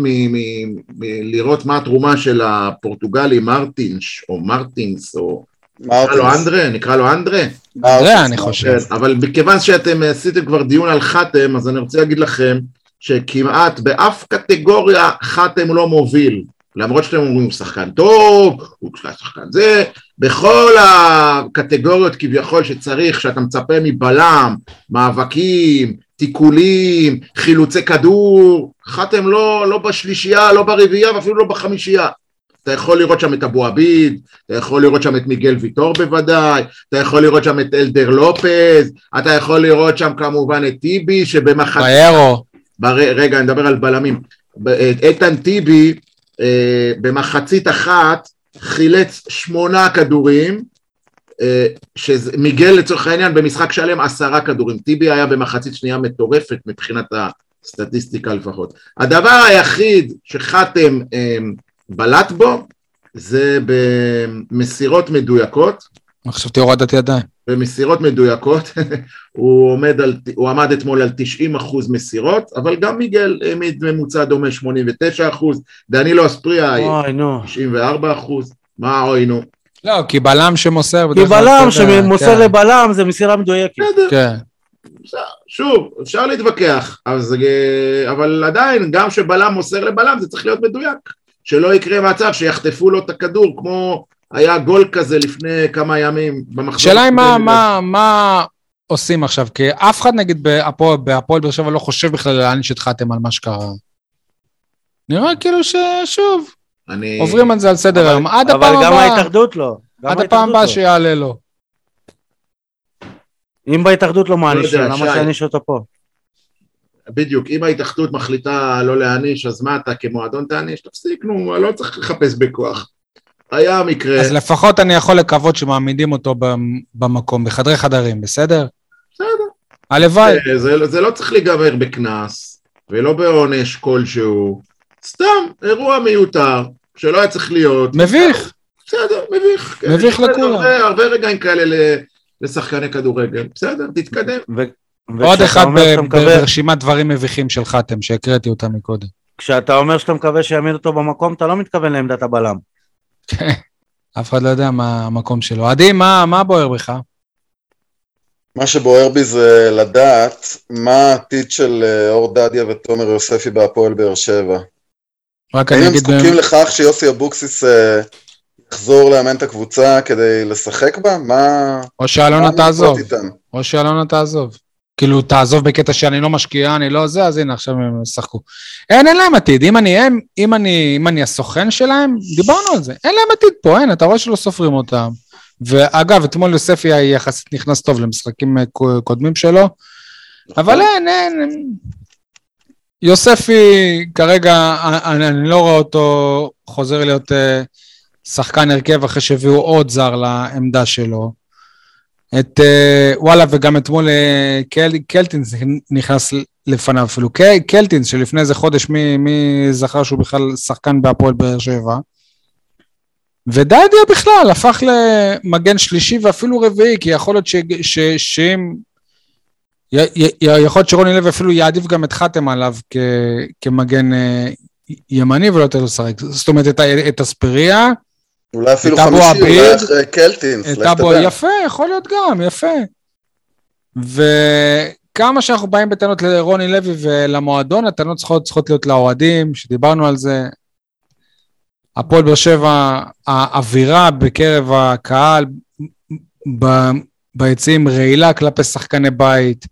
C: מלראות מה התרומה של הפורטוגלי מרטינש, או מרטינס, או נקרא לו. אנדרה, נקרא לו אנדרה.
A: זה אני. חושב.
C: אבל מכיוון שאתם עשיתם כבר דיון על חתם, אז אני רוצה להגיד לכם שכמעט באף קטגוריה חתם לא מוביל. למרות שאתם אומרים הוא שחקן טוב, הוא שחקן זה, בכל הקטגוריות כביכול שצריך, שאתה מצפה מבלם, מאבקים, תיקולים, חילוצי כדור, חתם לא, לא בשלישייה, לא ברביעייה ואפילו לא בחמישייה. אתה יכול לראות שם את אבו עביד, אתה יכול לראות שם את מיגל ויטור בוודאי, אתה יכול לראות שם את אלדר לופז, אתה יכול לראות שם כמובן את טיבי שבמחצית...
A: פיירו.
C: בר... רגע, אני מדבר על בלמים. את איתן טיבי אה, במחצית אחת חילץ שמונה כדורים, שמיגל לצורך העניין במשחק שלם עשרה כדורים, טיבי היה במחצית שנייה מטורפת מבחינת הסטטיסטיקה לפחות. הדבר היחיד שחתם אה, בלט בו זה במסירות מדויקות,
A: חשבתי הורדת ידיים.
C: במסירות מדויקות, הוא, עומד על, הוא עמד אתמול על 90 אחוז מסירות, אבל גם מיגל העמיד ממוצע דומה 89 אחוז, דנילו אספריה
B: נו.
C: 94 אחוז, מה אוי נו,
A: לא, כי בלם שמוסר...
B: כי בלם שמוסר
A: כן,
B: לבלם זה מסירה מדויקת.
C: בסדר,
A: כן.
C: שוב, אפשר להתווכח, אז, אבל עדיין, גם שבלם מוסר לבלם זה צריך להיות מדויק, שלא יקרה מצב שיחטפו לו את הכדור, כמו היה גול כזה לפני כמה ימים במחזור.
A: שאלה היא מה. מה, מה עושים עכשיו, כי אף אחד נגיד בהפועל בהפועל באר שבע לא חושב בכלל להעניש את חתם על מה שקרה. נראה כאילו ששוב,
C: אני...
A: עוברים על זה על סדר היום. עד
B: אבל
A: הפעם
B: גם
A: הבאה,
B: ההתאחדות לא. גם
A: עד הפעם הבאה
B: לא.
A: שיעלה לו.
B: אם בהתאחדות לא מענישים,
C: יודע,
B: למה
C: שי.
B: שיעניש אותו פה?
C: בדיוק, אם ההתאחדות מחליטה לא להעניש, אז מה אתה כמועדון תעניש? תפסיק, נו, לא צריך לחפש בכוח. היה מקרה,
A: אז לפחות אני יכול לקוות שמעמידים אותו במ- במקום, בחדרי חדרים, בסדר?
C: בסדר.
A: הלוואי.
C: אה, זה, זה לא צריך להיגמר בקנס, ולא בעונש כלשהו, סתם אירוע מיותר, שלא היה צריך להיות.
A: מביך.
C: בסדר, מביך.
A: מביך
C: יש
A: לכולם.
C: הרבה, הרבה רגעים כאלה ל- לשחקני כדורגל, בסדר, תתקדם.
B: ו-
A: עוד אחד ברשימת דברים מביכים של חתם, שהקראתי אותם מקודם.
B: כשאתה אומר שאתה מקווה שיעמיד אותו במקום, אתה לא מתכוון לעמדת הבלם.
A: אף אחד לא יודע מה המקום שלו. עדי, מה מה בוער בך?
D: מה שבוער בי זה לדעת מה העתיד של אה, אור דדיה ותומר יוספי בהפועל באר שבע.
A: רק
D: האם
A: אני
D: הם
A: אגיד...
D: זקוקים
A: בהם-
D: לכך שיוסי אבוקסיס אה, יחזור לאמן את הקבוצה כדי לשחק בה? מה...
A: או שאלונה תעזוב. או שאלונה תעזוב. כאילו, תעזוב בקטע שאני לא משקיע, אני לא זה, אז הנה, עכשיו הם ישחקו. אין, אין להם עתיד. אם אני הם, אם אני, אם אני הסוכן שלהם, דיברנו על זה. אין להם עתיד פה, אין, אתה רואה שלא סופרים אותם. ואגב, אתמול יוספי יחסית נכנס טוב למשחקים אה, קו- קודמים שלו, אבל אין, אין. יוספי, כרגע, אני, אני לא רואה אותו חוזר להיות אה, שחקן הרכב אחרי שהביאו עוד זר לעמדה שלו. את אה, וואלה, וגם אתמול אה, קל, קלטינס נכנס לפניו אפילו. ק- קלטינס, שלפני איזה חודש, מי, מי זכר שהוא בכלל שחקן בהפועל באר שבע. ודדיה בכלל הפך למגן שלישי ואפילו רביעי, כי יכול להיות שאם... יכול להיות שרוני לוי אפילו יעדיף גם את חתם עליו כ- כמגן אה, ימני ולא יותר לשחק. זאת אומרת, את, את אספריה,
D: אולי אפילו חמישי, אולי אחרי קלטינס,
A: את אבו. יפה, יכול להיות גם, יפה. וכמה שאנחנו באים בטענות לרוני לוי ולמועדון, הטענות צריכות, צריכות להיות לאוהדים, שדיברנו על זה. הפועל באר שבע, האווירה בקרב הקהל ב- ביציעים רעילה כלפי שחקני בית.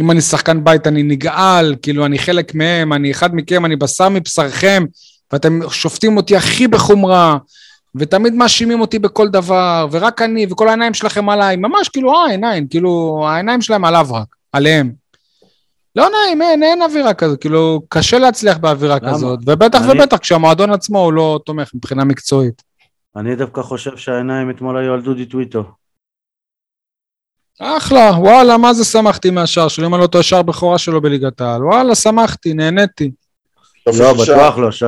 A: אם אני שחקן בית אני נגעל, כאילו אני חלק מהם, אני אחד מכם, אני בשר מבשרכם, ואתם שופטים אותי הכי בחומרה. ותמיד מאשימים אותי בכל דבר, ורק אני, וכל העיניים שלכם עליי, ממש כאילו אה, העיניים, כאילו העיניים שלהם עליו רק, עליהם. לא נעים, אין, אין אווירה כזאת, כאילו קשה להצליח באווירה
B: למה?
A: כזאת, ובטח
B: אני-
A: ובטח כשהמועדון עצמו הוא לא תומך מבחינה מקצועית.
B: אני דווקא חושב שהעיניים אתמול היו על דודי טוויטו.
A: אחלה, וואלה, מה זה שמחתי מהשער שלו, אם אני לא טועה שער בכורה שלו בליגת העל, וואלה, שמחתי, נהניתי.
B: לא, בטוח לא, שי.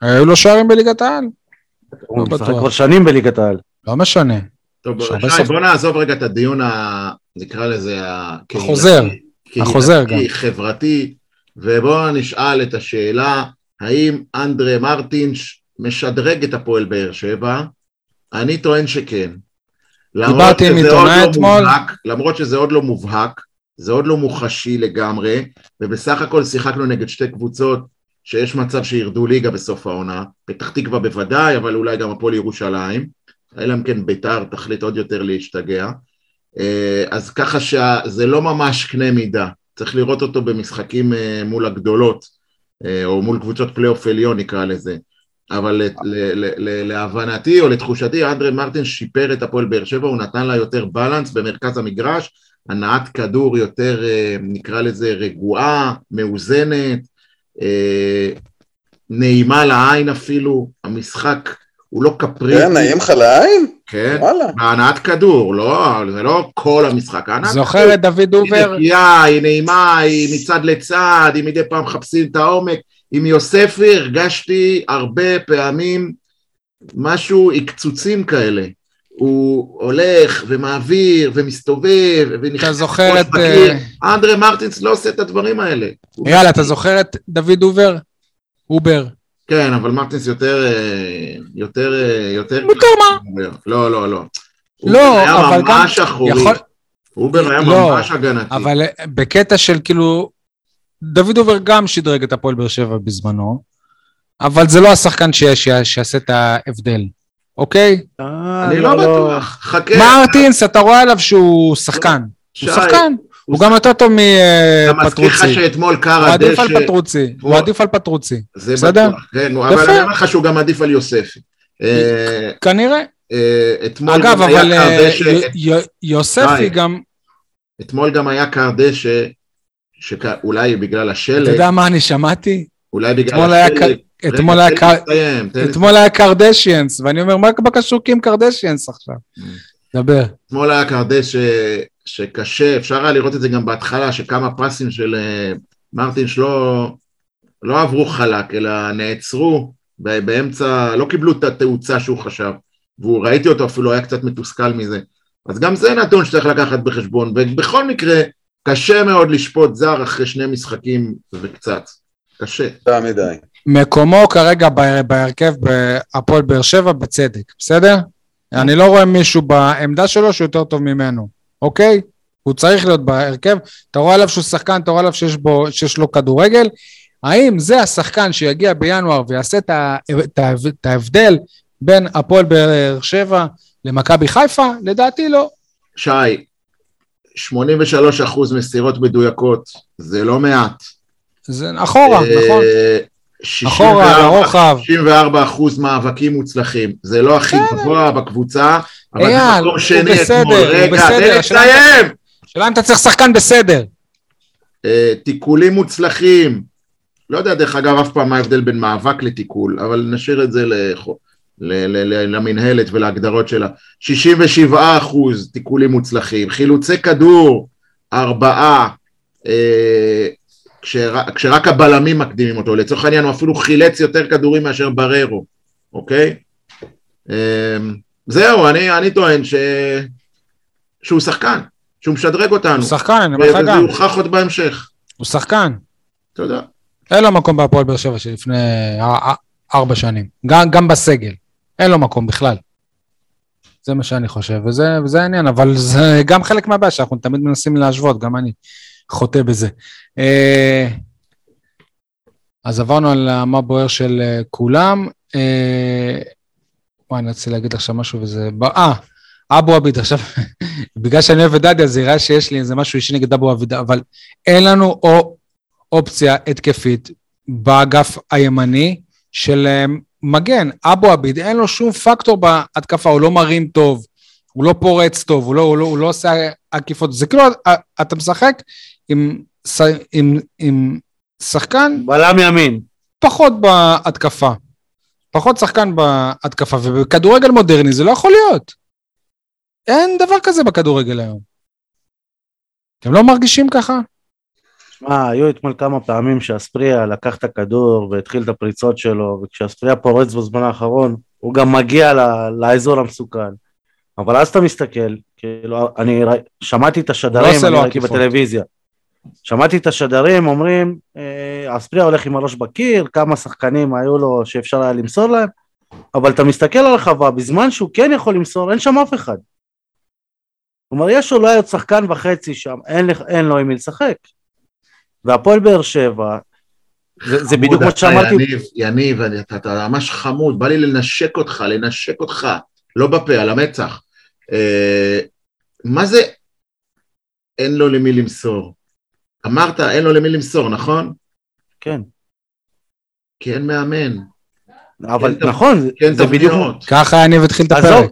A: היו לו שערים בליגת העל?
B: הוא משחק
A: בטוח.
B: כבר שנים בליגת העל.
A: לא משנה.
C: טוב, שי, בוא נעזוב רגע את הדיון. נקרא לזה,
A: החוזר. החוזר גם.
C: חברתי, ובואו נשאל את השאלה, האם אנדרה מרטינש משדרג את הפועל באר שבע? אני טוען שכן. למרות שזה עוד לא
A: אתמול.
C: מובהק, למרות שזה עוד לא מובהק, זה עוד לא מוחשי לגמרי, ובסך הכל שיחקנו נגד שתי קבוצות שיש מצב שירדו ליגה בסוף העונה, פתח תקווה בוודאי, אבל אולי גם הפועל ירושלים, אלא אם כן ביתר תחליט עוד יותר להשתגע. אה, אז ככה שזה לא ממש קנה מידה, צריך לראות אותו במשחקים אה, מול הגדולות, אה, או מול קבוצות פלייאוף עליון נקרא לזה. אבל ל- ל- ל- ל- להבנתי או לתחושתי, אנדרי מרטין שיפר את הפועל באר שבע, הוא נתן לה יותר balance במרכז המגרש, הנעת כדור יותר, אה, נקרא לזה, רגועה, מאוזנת, אה, נעימה לעין אפילו, המשחק הוא לא קפריזי.
D: כן, נעים לך לעין?
C: כן,
D: וואלה.
C: בהנעת כדור, לא, זה לא כל המשחק,
A: זוכר את דוד
C: היא
A: דובר?
C: נקייה, היא נעימה, היא מצד לצד, היא מדי פעם מחפשים את העומק. עם יוספי הרגשתי הרבה פעמים משהו, עקצוצים כאלה. הוא הולך ומעביר ומסתובב ונכנס
A: אתה זוכר את... אה,
C: אנדרה מרטינס לא עושה את הדברים האלה. הוא-
A: יאללה, אתה זוכר את דוד דובר? אובר.
C: כן, אבל מרטינס יותר... אה, יותר... אה, יותר...
A: יותר מה?
C: לא, לא, לא.
A: לא,
C: הוא היה
A: אבל גם
C: ממש אחורי.
A: יכול-
C: אובר היה
A: לא,
C: ממש הגנתי.
A: אבל בקטע של כאילו, דוד דובר גם שדרג את הפועל באר שבע בזמנו, אבל זה לא השחקן שיעשה את ההבדל, אוקיי?
B: אה,
C: אני לא בטוח. חכה.
A: מרטינס, אתה רואה עליו שהוא שחקן. הוא שחקן.
C: הוא
A: הוא גם יותר טוב
C: אתה מזכיר לך
A: מפטרוצי.
C: שאתמול
A: הוא
C: קרא
A: עדיף על
C: דשא,
A: פטרוצי.
C: הוא-
A: הוא עדיף על פטרוצי.
C: זה
A: בסדר?
C: בטוח, כן, אבל. אני אומר לך שהוא גם עדיף על יוספי. אה,
A: כנראה.
C: אה, אתמול
A: אגב,
C: גם היה
A: אבל אה,
C: קרדשא,
A: י- י- יוספי. גם,
C: אתמול גם היה קרדשא, שאולי בגלל
A: אתה
C: השלג,
A: יודע מה אני שמעתי?
C: אולי בגלל
A: אתמול
C: השלג,
A: אתמול היה אתמול קרדשיאנס, ואני אומר, מה בקשור עם קרדשיאנס עכשיו?
C: Mm.
A: דבר.
C: אתמול היה קרדשא שקשה, אפשר היה לראות את זה גם בהתחלה, שכמה פסים של אה, מרטינש לא, לא עברו חלק, אלא נעצרו ב- באמצע, לא קיבלו את התאוצה שהוא חשב, והוא, ראיתי אותו אפילו, היה קצת מתוסכל מזה. אז גם זה נתון שצריך לקחת בחשבון, ובכל מקרה, קשה מאוד לשפוט זר אחרי שני משחקים וקצת. קשה.
D: יותר מדי.
A: מקומו כרגע בהרכב בהפועל באר שבע בצדק, בסדר? אני לא רואה מישהו בעמדה שלו שהוא יותר טוב ממנו, אוקיי? הוא צריך להיות בהרכב, אתה רואה עליו שהוא שחקן, אתה רואה עליו שיש, בו, שיש לו כדורגל, האם זה השחקן שיגיע בינואר ויעשה את, ה, את, ה, את ההבדל בין הפועל באר שבע למכבי חיפה? לדעתי לא.
C: שי, 83 אחוז מסירות מדויקות, זה לא מעט.
A: זה אחורה, נכון.
C: אה,
A: אחורה,
C: 64
A: לרוחב.
C: 64 אחוז מאבקים מוצלחים, זה לא הכי גבוה בקבוצה, אבל זה
A: אייל,
C: מקום
A: הוא
C: שני
A: בסדר,
C: אתמול. רגע, תן לי לסיים!
A: השאלה אם אתה צריך שחקן בסדר.
C: אה, תיקולים מוצלחים, לא יודע דרך אגב אף פעם מה ההבדל בין מאבק לתיקול, אבל נשאיר את זה לחו- ל- ל- ל- למינהלת ולהגדרות שלה. 67 אחוז תיקולים מוצלחים, חילוצי כדור, ארבעה, אה, כשר, כשרק הבלמים מקדימים אותו, לצורך העניין הוא אפילו חילץ יותר כדורים מאשר בררו, אוקיי? אה, זהו, אני, אני טוען ש... שהוא שחקן, שהוא משדרג אותנו,
A: הוא שחקן, אני אומר לך
C: וזה
A: גם.
C: יוכח עוד בהמשך.
A: הוא שחקן.
C: תודה.
A: אין לו מקום בהפועל באר שבע שלפני א- א- ארבע שנים. גם, גם בסגל. אין לו מקום בכלל. זה מה שאני חושב, וזה, וזה העניין, אבל זה גם חלק מהבעיה שאנחנו תמיד מנסים להשוות, גם אני חוטא בזה. אה, אז עברנו על מה בוער של אה, כולם. אה, וואי, אני רציתי להגיד עכשיו משהו וזה... אה, אבו עביד, עכשיו, בגלל שאני אוהב את דדיה, זה יראה שיש לי איזה משהו אישי נגד אבו עביד, אבל אין לנו או אופציה התקפית באגף הימני של מגן. אבו עביד, אין לו שום פקטור בהתקפה, הוא לא מרים טוב, הוא לא פורץ טוב, הוא לא, הוא לא, הוא לא עושה עקיפות. זה כאילו, אה, אתה משחק עם, עם, עם שחקן
B: בלם ימין.
A: פחות בהתקפה. פחות שחקן בהתקפה, ובכדורגל מודרני זה לא יכול להיות. אין דבר כזה בכדורגל היום. אתם לא מרגישים ככה?
B: שמע, היו אתמול כמה פעמים שאספריה לקח את הכדור והתחיל את הפריצות שלו, וכשאספריה פורץ בזמן האחרון, הוא גם מגיע ל- לאזור המסוכן. אבל אז אתה מסתכל, כאילו, אני ראי- שמעתי את
A: לא
B: השדרים,
A: עושה
B: אני ראיתי. בטלוויזיה. שמעתי את השדרים אומרים, אה, אספריה הולך עם הראש בקיר, כמה שחקנים היו לו שאפשר היה למסור להם, אבל אתה מסתכל על הרחבה, בזמן שהוא כן יכול למסור, אין שם אף אחד. כלומר, יש אולי עוד שחקן וחצי שם, אין, אין לו עם מי לשחק. והפועל באר שבע, זה, זה בדיוק
C: חמוד,
B: שאמרתי,
C: אתה, יניב, יניב, אני- אתה, אתה ממש חמוד, בא לי לנשק אותך, לנשק אותך, לא בפה, על המצח. אה, מה זה אין לו למי למסור? אמרת אין לו למי למסור, נכון?
B: כן,
C: כי אין מאמן,
B: אבל
C: כן,
B: נכון, זה-
C: כן
B: זה בדיוק.
A: ככה יניב התחיל את הפרק.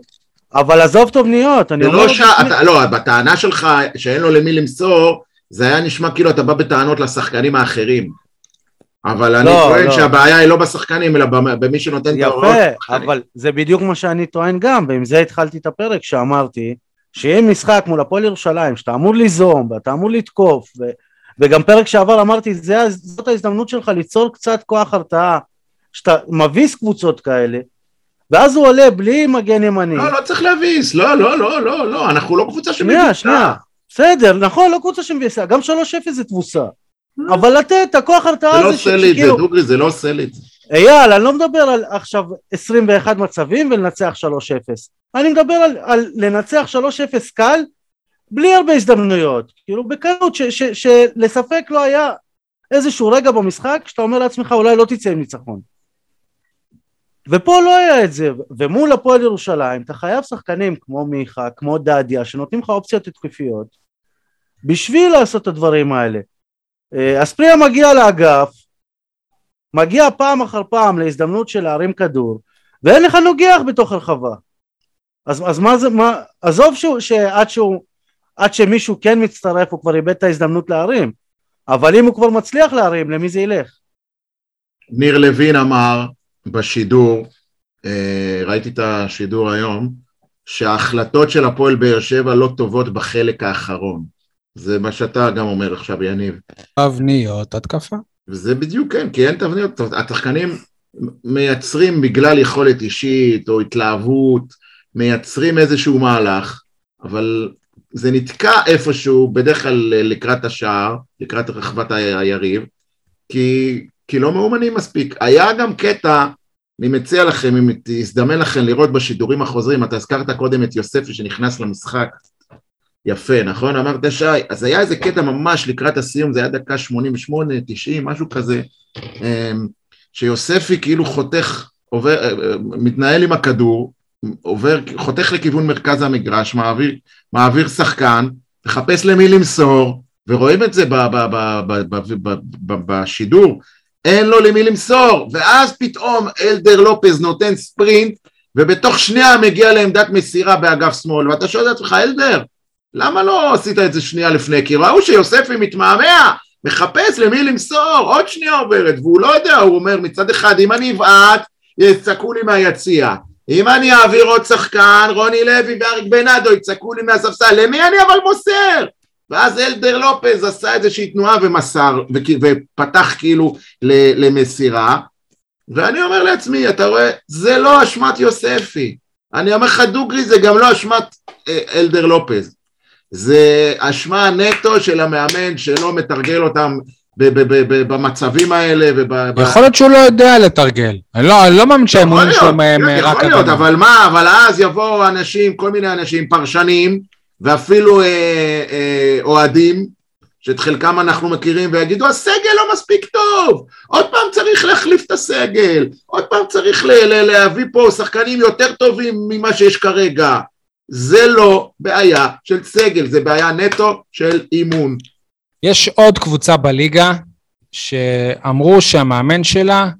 B: אבל עזוב תבניות, אני
C: זה
B: אומר,
C: לא ש... אתה, לא, בטענה שלך שאין לו למי למסור, זה היה נשמע כאילו אתה בא בטענות לשחקנים האחרים. אבל אני
B: לא,
C: טוען
B: לא.
C: שהבעיה היא לא בשחקנים, אלא במ- במי שנותן את ההוראות.
B: יפה, אבל זה בדיוק מה שאני טוען גם, ועם זה התחלתי את הפרק שאמרתי, שאם משחק מול הפועל ירושלים, שאתה אמור ליזום, ואתה אמור לתקוף, ו... וגם פרק שעבר אמרתי, זה, זאת ההזדמנות שלך ליצור קצת כוח הרתעה, שאתה מביס קבוצות כאלה, ואז הוא עולה בלי מגן ימני.
C: לא, לא צריך להביס, לא, לא, לא, לא, לא, אנחנו לא קבוצה
B: שנייה,
C: שמביסה.
B: שנייה. בסדר, נכון, לא קבוצה שמביסה, גם 3-0 זה תבוסה. אבל לתת הכוח
C: זה
B: הרתעה
C: לא
B: הזה,
C: עושה לי את זה,
B: שכאילו-
C: דוגרי, זה לא עושה לי את זה.
B: אייל, אני לא מדבר על עכשיו 21 מצבים ולנצח 3-0. אני מדבר על, על לנצח 3-0 קל, בלי הרבה הזדמנויות. כאילו בקלות, ש- ש- שלספק לא היה איזשהו רגע במשחק שאתה אומר לעצמך אולי לא תצא עם ניצחון. ופה לא היה את זה, ומול הפועל ירושלים אתה חייב שחקנים כמו מיכה, כמו דדיה, שנותנים לך אופציות התקפיות, בשביל לעשות את הדברים האלה. אה, אספריה מגיע לאגף, מגיע פעם אחר פעם להזדמנות של להרים כדור, ואין לך נוגח בתוך הרחבה. אז, אז מה זה, מה, עזוב שהוא, שעד שהוא, עד שמישהו כן מצטרף הוא כבר איבד את ההזדמנות להרים, אבל אם הוא כבר מצליח להרים, למי זה ילך?
C: ניר לוין אמר בשידור, אה, ראיתי את השידור היום, שההחלטות של הפועל באר שבע לא טובות בחלק האחרון. זה מה שאתה גם אומר עכשיו, יניב.
A: תבניות התקפה.
C: וזה בדיוק כן, כי אין תבניות, השחקנים מייצרים בגלל יכולת אישית או התלהבות, מייצרים איזשהו מהלך, אבל זה נתקע איפשהו, בדרך כלל לקראת השער, לקראת רחבת היריב, כי, כי לא מאומנים מספיק. היה גם קטע, אני מציע לכם, אם תזדמן לכם לראות בשידורים החוזרים, אתה הזכרת קודם את יוספי שנכנס למשחק, יפה, נכון? אמרת שי, אז היה איזה קטע ממש לקראת הסיום, זה היה דקה 88, 90, משהו כזה, אמ, שיוספי כאילו חותך, עובר, אה, אה, מתנהל עם הכדור, עובר, חותך לכיוון מרכז המגרש, מעביר, מעביר שחקן, מחפש למי למסור, ורואים את זה ב, ב, ב, ב, ב, ב, ב, בשידור, אין לו למי למסור, ואז פתאום אלדר לופז נותן ספרינט, ובתוך שנייה מגיע לעמדת מסירה באגף שמאל, ואתה שואל את עצמך, אלדר, למה לא עשית את זה שנייה לפני? כי ראו שיוספי מתמהמה, מחפש למי למסור, עוד שנייה עוברת, והוא לא יודע, הוא אומר מצד אחד, אם אני אבעט, יצעקו לי מהיציע. אם אני אעביר עוד שחקן, רוני לוי ואריק בנאדו יצעקו לי מהספסל, למי אני אבל מוסר? ואז אלדר לופז עשה איזושהי תנועה ומסר, ופתח כאילו למסירה, ואני אומר לעצמי, אתה רואה, זה לא אשמת יוספי. אני אומר לך דוגרי, זה גם לא אשמת אה, אלדר לופז. זה אשמה נטו של המאמן שלא מתרגל אותם במצבים האלה וב...
A: יכול להיות שהוא לא יודע לתרגל. אני לא לא מאמין שהאימונים
C: יכול
A: שלו
C: להיות,
A: מהם
C: כן,
A: רק
C: יכול להיות,
A: הגנה.
C: אבל מה, אבל אז יבואו אנשים, כל מיני אנשים, פרשנים, ואפילו אה, אה, אוהדים, שאת חלקם אנחנו מכירים, ויגידו, הסגל לא מספיק טוב, עוד פעם צריך להחליף את הסגל, עוד פעם צריך ל- ל- להביא פה שחקנים יותר טובים ממה שיש כרגע. זה לא בעיה של סגל, זה בעיה נטו של אימון.
A: יש עוד קבוצה בליגה שאמרו שהמאמן שלה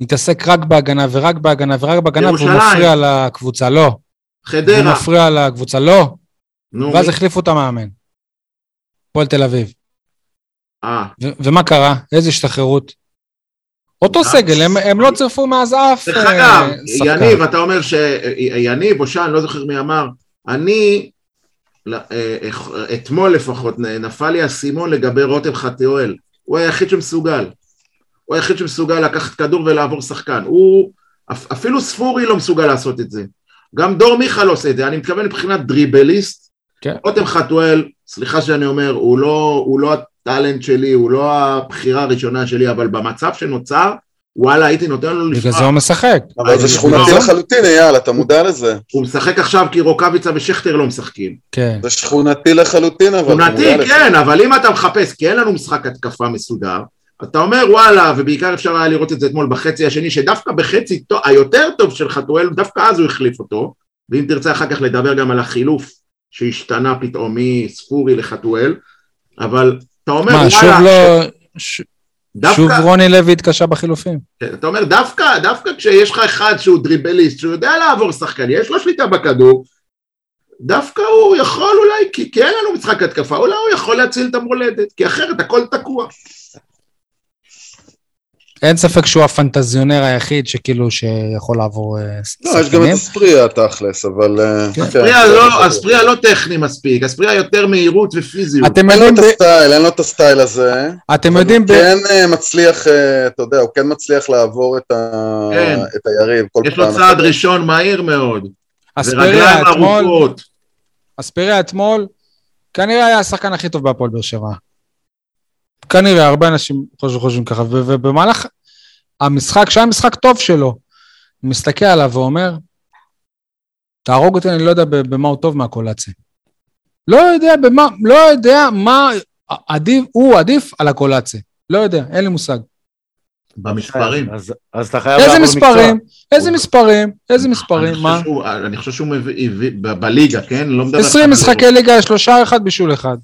A: מתעסק רק בהגנה ורק בהגנה ורק בהגנה והוא. מפריע לקבוצה, לא. הוא
C: חדרה,
A: מפריע לקבוצה, לא.
C: נו,
A: ואז
C: מי?
A: החליפו את המאמן. הפועל תל אביב.
C: אה,
A: ו- ומה קרה? איזה השתחררות? אותו
C: אה,
A: סגל, הם, הם לא צירפו מאז אף
C: דרך
A: אה,
C: אגב,
A: שחקן.
C: יניב, אתה אומר ש... יניב או שן, לא זוכר מי אמר, אני, ל- אה, אה, אתמול לפחות, נפל לי האסימון לגבי רותם חתיואל. הוא היחיד שמסוגל. הוא היחיד שמסוגל לקחת כדור ולעבור שחקן. הוא, אפ- אפילו ספורי לא מסוגל לעשות את זה. גם דור מיכה לא עושה את זה, אני מתכוון מבחינת דריבליסט.
A: כן.
C: רותם חתואל, סליחה שאני אומר, הוא לא, הוא לא הטאלנט שלי, הוא לא הבחירה הראשונה שלי, אבל במצב שנוצר, וואלה, הייתי נותן לו
A: בגלל
C: לפרוח.
A: זה הוא משחק.
D: אבל זה שכונתי. לחלוטין, אייל, אתה מודע לזה.
C: הוא משחק עכשיו כי רוקאביצה ושכטר לא משחקים.
A: כן.
D: זה שכונתי לחלוטין, אבל לזה.
C: כן, אבל אם אתה מחפש, כי אין לנו משחק התקפה מסודר, אתה אומר וואלה, ובעיקר אפשר היה לראות את זה אתמול בחצי השני, שדווקא בחצי היותר טוב של חתואל, דווקא אז הוא החליף אותו, ואם תרצה אחר כך לדבר גם על החילוף שהשתנה פתאום מספורי לחתואל, אבל אתה אומר
A: מה, שוב
C: וואלה,
A: לא... ש-
C: דווקא,
A: שוב רוני לוי התקשה בחילופים.
C: אתה אומר דווקא, דווקא כשיש לך אחד שהוא דריבליסט, שהוא יודע לעבור שחקן, יש לו שליטה בכדור, דווקא הוא יכול אולי, כי, כי אין לנו משחק התקפה, אולי הוא יכול להציל את המולדת, כי אחרת הכל תקוע.
A: אין ספק שהוא הפנטזיונר היחיד שכאילו שיכול לעבור אה,
D: לא, יש גם את אספריה תכלס, אבל... אה,
A: כן.
D: כן,
C: אספריה
D: כן,
C: לא-. אספריה לא טכני מספיק, אספריה יותר מהירות ופיזיות.
A: אתם
D: אין לו את הסטייל, אין לו את הסטייל הזה.
A: אתם יודעים,
D: הוא
A: ב-
D: כן אה, מצליח, אתה יודע, הוא כן מצליח לעבור את ה-
C: כן.
D: את היריב כל
C: יש לו
D: פעם.
C: צעד ראשון מהיר מאוד,
A: אספריה אתמול. אספריה אתמול, כנראה היה השחקן הכי טוב בהפועל באר שבע. כנראה, הרבה אנשים חושבים, חושבים ככה, ו- ובמהלך המשחק, שהיה משחק טוב שלו, הוא מסתכל עליו ואומר, תהרוג אותי, אני לא יודע במה הוא טוב מהקולציה. לא יודע במה, לא יודע מה עדיף, הוא עדיף על הקולציה. לא יודע, אין לי מושג.
C: במספרים.
B: אז, אז אתה חייב
A: איזה
B: לעבור
A: מספרים? איזה מספרים? איזה מספרים?
C: חושב
A: מה?
C: שהוא- אני חושב שהוא מביא, בליגה, כן? לא מדבר...
A: 20
C: איתך על-
A: משחקי ליגה, שלושה אחד בישול אחד.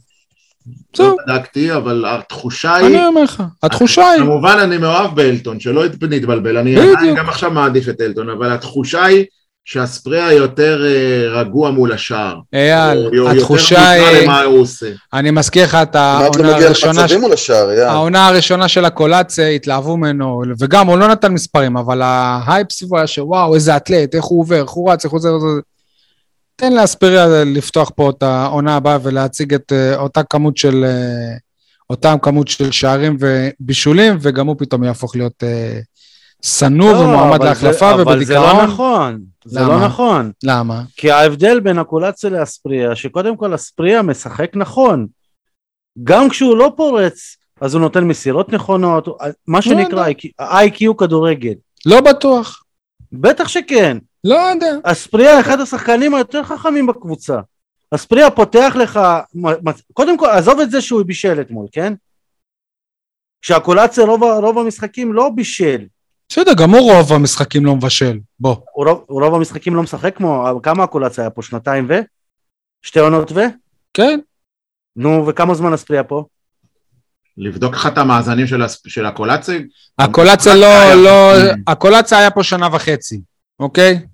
C: לא בדקתי, אבל התחושה היא...
A: אני אומר לך, התחושה היא,
C: כמובן אני מאוהב באלטון, שלא נתבלבל, אני. עדיין גם עכשיו מעדיף את אלטון, אבל התחושה היא שהספרייה יותר אה, רגוע מול השער.
A: אייל,
C: הוא
A: התחושה
C: יותר מודע
A: היא,
C: למה הוא עושה.
A: אני מזכיר לך את העונה
D: מגיע
A: הראשונה,
D: למצבים מול השער.
A: העונה הראשונה של הקולציה, התלהבו ממנו, וגם הוא לא נתן מספרים, אבל ההייפ סביבו היה שוואו, איזה אתלט, איך הוא עובר, איך הוא רץ, איך הוא זה, זה. תן לאספריה לפתוח פה את העונה הבאה ולהציג את אה, אותה כמות של, אה, אותם כמות של שערים ובישולים, וגם הוא פתאום יהפוך להיות אה, שנוא
B: לא,
A: ומועמד להחלפה
B: זה, אבל זה לא
A: ובדיכאון.
B: נכון, זה
A: למה?
B: לא נכון.
A: למה?
B: כי ההבדל בין הקולציה לאספריה, שקודם כל אספריה משחק נכון. גם כשהוא לא פורץ, אז הוא נותן מסירות נכונות, מה שנקרא איי-קיו כדורגל.
A: לא בטוח.
B: בטח שכן.
A: לא יודע.
B: אספריה אחד השחקנים היותר חכמים בקבוצה. אספריה פותח לך, קודם כל, עזוב את זה שהוא בישל אתמול, כן? כשהקולציה רוב, רוב המשחקים לא בישל.
A: בסדר, גם הוא רוב המשחקים לא מבשל. בוא.
B: הוא רוב, הוא רוב המשחקים לא משחק כמו, כמה הקולציה היה פה? שנתיים ו? שתי עונות ו?
A: כן.
B: נו, וכמה זמן אספריה פה?
C: לבדוק לך את המאזנים של של הקולציה?
A: הקולציה לא, לא. הקולציה היה פה שנה וחצי, אוקיי?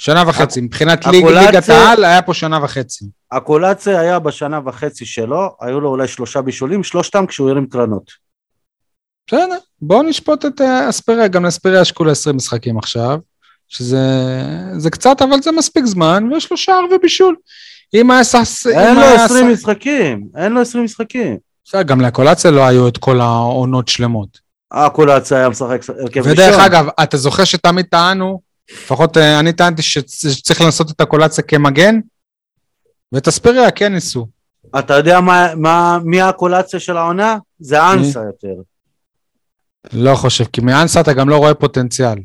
A: שנה וחצי. מבחינת ליג- ליגת העל היה פה שנה וחצי.
B: הקולציה היה בשנה וחצי שלו, היו לו אולי שלושה בישולים, שלושתם כשהוא הרים קרנות.
A: בסדר, בואו נשפוט את אה, אספריה, גם לאספריה יש כולה 20 משחקים עכשיו, שזה זה קצת, אבל זה מספיק זמן, ויש לו שער ובישול. אם היה.
B: אין לו
A: היה
B: 20
A: שש-
B: משחקים, אין לו 20 משחקים.
A: בסדר, גם לקולציה לא היו את כל העונות שלמות.
B: הקולציה היה משחק הרכב ראשון.
A: ודרך אגב, אתה זוכר שתמיד טענו, לפחות אה, אני טענתי שצ- שצריך לעשות את הקולציה כמגן, ואת אספריה כן ניסו.
B: אתה יודע מה, מה, מי הקולציה של העונה? זה אנסה יותר.
A: לא חושב, כי מאנסה אתה גם לא רואה פוטנציאל.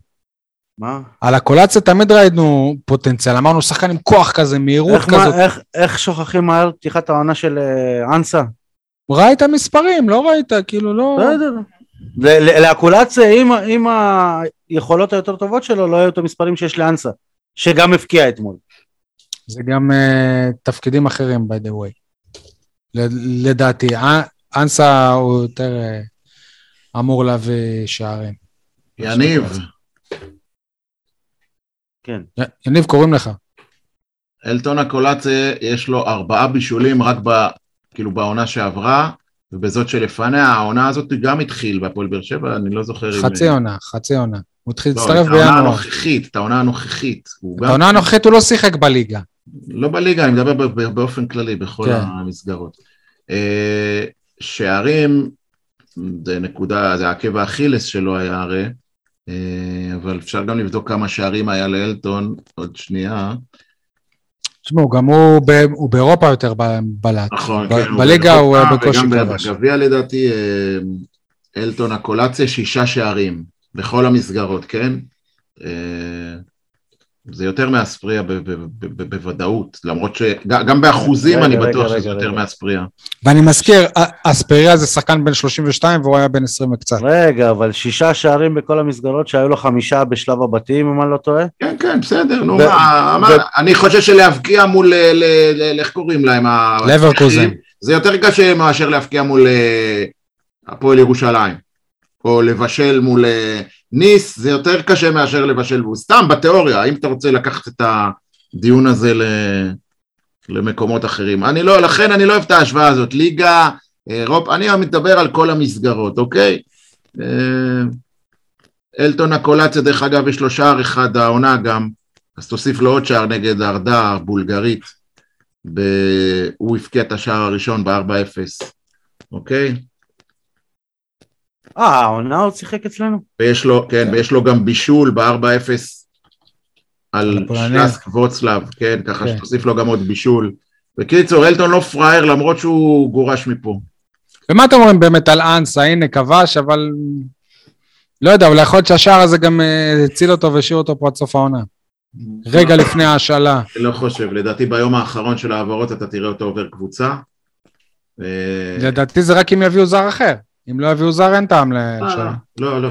B: מה?
A: על הקולציה תמיד ראינו פוטנציאל, אמרנו שחקן עם כוח כזה, מהירות
B: איך, מה,
A: כזאת.
B: איך, איך שוכחים מהר פתיחת העונה של אה, אנסה?
A: ראית מספרים, לא ראית, כאילו לא...
B: בסדר. ל- ל- לקולציה עם, היכולות היותר טובות שלו לא היו את המספרים שיש לאנסה, שגם הפקיע אתמול.
A: זה גם uh, תפקידים אחרים, by the way. לדעתי, א- אנסה הוא יותר uh, אמור להביא שערים.
C: יניב,
B: כן.
A: י- יניב, קוראים לך.
C: אלטון הקולציה יש לו ארבעה בישולים רק ב... כאילו בעונה שעברה, ובזאת שלפניה, העונה הזאת גם התחיל בהפועל באר שבע, אני לא זוכר אם...
A: חצי עונה, חצי עונה. הוא התחיל
C: לא,
A: להצטרף
C: את העונה
A: בינואר.
C: הנוכחית, את העונה הנוכחית.
A: את
C: גם-
A: העונה הנוכחית הוא לא שיחק בליגה.
C: לא בליגה, אני מדבר באופן כללי, בכל
A: כן.
C: המסגרות. אה, שערים, זה נקודה, זה עקב האכילס שלו היה הרי, אה, אבל אפשר גם לבדוק כמה שערים היה לאלטון, עוד שנייה.
A: תשמעו, גם הוא, ב, הוא באירופה יותר בלט.
C: נכון,
A: ב-
C: כן.
A: בליגה הוא, אה, בקושי
C: וגם
A: כבש.
C: בגביע לדעתי, אה, אלטון הקולציה, שישה שערים, בכל המסגרות, כן? זה יותר מאספריה בוודאות, למרות שגם באחוזים
B: רגע,
C: אני
B: רגע,
C: בטוח
B: רגע,
C: שזה יותר. מאספריה.
A: ואני מזכיר, אספריה זה שחקן בן 32 והוא היה בן 20 וקצת.
B: רגע, אבל שישה שערים בכל המסגרות שהיו לו חמישה בשלב הבתים, אם אני לא טועה?
C: כן, כן, בסדר, נו, מה, אני חושב שלהבקיע מול, איך קוראים להם?
A: לברקוזן.
C: זה יותר קשה מאשר להבקיע מול אה, הפועל ירושלים, או לבשל מול אה, ניס, זה יותר קשה מאשר לבשל, והוא סתם בתיאוריה, אם אתה רוצה לקחת את הדיון הזה ל- למקומות אחרים. אני לא, לכן אני לא אוהב את ההשוואה הזאת, ליגה, אירופה, אני מדבר על כל המסגרות, אוקיי? אה, אלטון הקולציה, דרך אגב, יש לו שער אחד העונה גם, אז תוסיף לו עוד שער נגד ארדה הבולגרית. ב... הוא הבקיע את השער הראשון ב-4-0, אוקיי?
B: אה, העונה הוא שיחק אצלנו?
C: ויש לו, כן, ויש לו גם בישול ב-4-0 על. שלאסק ווצלב, כן, ככה
A: כן.
C: שתוסיף לו גם עוד בישול. בקיצור, אלטון לא פראייר למרות שהוא גורש מפה.
A: ומה אתם אומרים באמת על אנסה? הנה, כבש, אבל... לא יודע, אולי יכול להיות שהשער הזה גם אה, הציל אותו והשאיר אותו פה עד סוף העונה. רגע לפני ההשאלה.
C: אני לא חושב, לדעתי ביום האחרון של העברות אתה תראה אותו עובר קבוצה. ו-
A: לדעתי זה רק אם יביאו זר אחר. אם לא יביאו זר אין טעם
C: אה,
A: להשאלה.
C: לא, לא.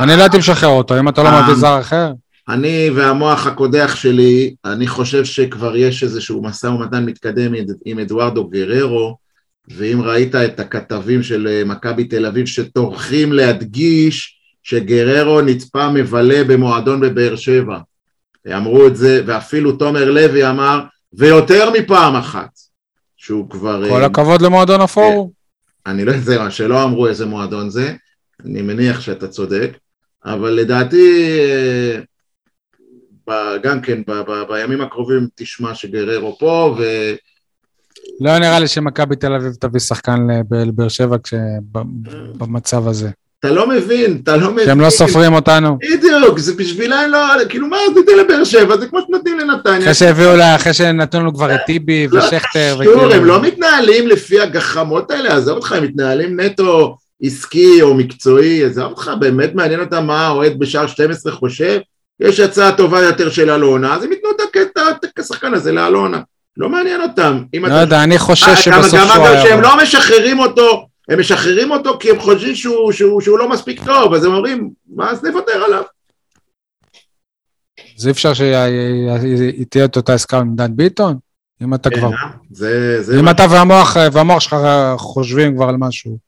A: אני לא הייתי משחרר אותו, אם אתה לא
C: אה,
A: מביא זר אחר.
C: אני והמוח הקודח שלי, אני חושב שכבר יש איזשהו משא ומתן מתקדם עם- עם אדוארדו גררו, ואם ראית את הכתבים של אה, מכבי תל אביב שטורחים להדגיש שגררו נצפה מבלה במועדון בבאר שבע. אמרו את זה, ואפילו תומר לוי אמר, ויותר מפעם אחת, שהוא כבר...
A: כל
C: אה,
A: הכבוד למועדון הפורום.
C: אני לא יודע, שלא אמרו איזה מועדון זה, אני מניח שאתה צודק, אבל לדעתי, אה, גם כן, ב- ב- בימים הקרובים תשמע שגררו פה, ו...
A: לא נראה לי שמכבי תל אביב תביא שחקן לב- לבאר שבע כש- ב- במצב הזה.
C: אתה לא מבין, אתה לא מבין.
A: שהם לא סופרים אותנו.
C: בדיוק, זה בשבילם לא, כאילו מה זה תיתן לבאר שבע, זה כמו שנותנים לנתניה.
A: אחרי שהביאו לה, אחרי שנתנו לנו כבר את טיבי
C: לא,
A: ושכטר.
C: שטור, הם לא מתנהלים לפי הגחמות האלה, עזוב אותך, הם מתנהלים נטו עסקי או מקצועי, עזוב אותך, באמת מעניין אותם מה האוהד בשער 12 חושב, יש הצעה טובה יותר של אלונה, אז הם ייתנו את הקטע, את השחקן הזה לאלונה, לא מעניין אותם.
A: לא יודע, אני חושש
C: אה,
A: שבסוף
C: גם אגב. שהם לא משחררים אותו, הם משחררים אותו כי הם חושבים שהוא, שהוא, שהוא לא מספיק טוב, אז הם אומרים, מה אז נוותר עליו.
A: אז אי אפשר שתהיה את אותה עסקה עם דן ביטון? אם אתה כבר...
C: כן, אה? זה, זה
A: אם
C: מה-
A: אתה והמוח והמוח שלך חושבים כבר על משהו.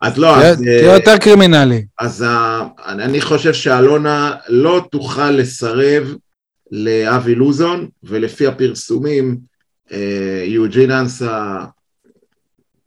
C: אז לא,
A: תהיה-
C: אז, אה,
A: תהיה יותר קרימינלי.
C: אז ה- אני חושב שאלונה לא תוכל לסרב לאבי לוזון, ולפי הפרסומים, אה, יוג'ין אנסה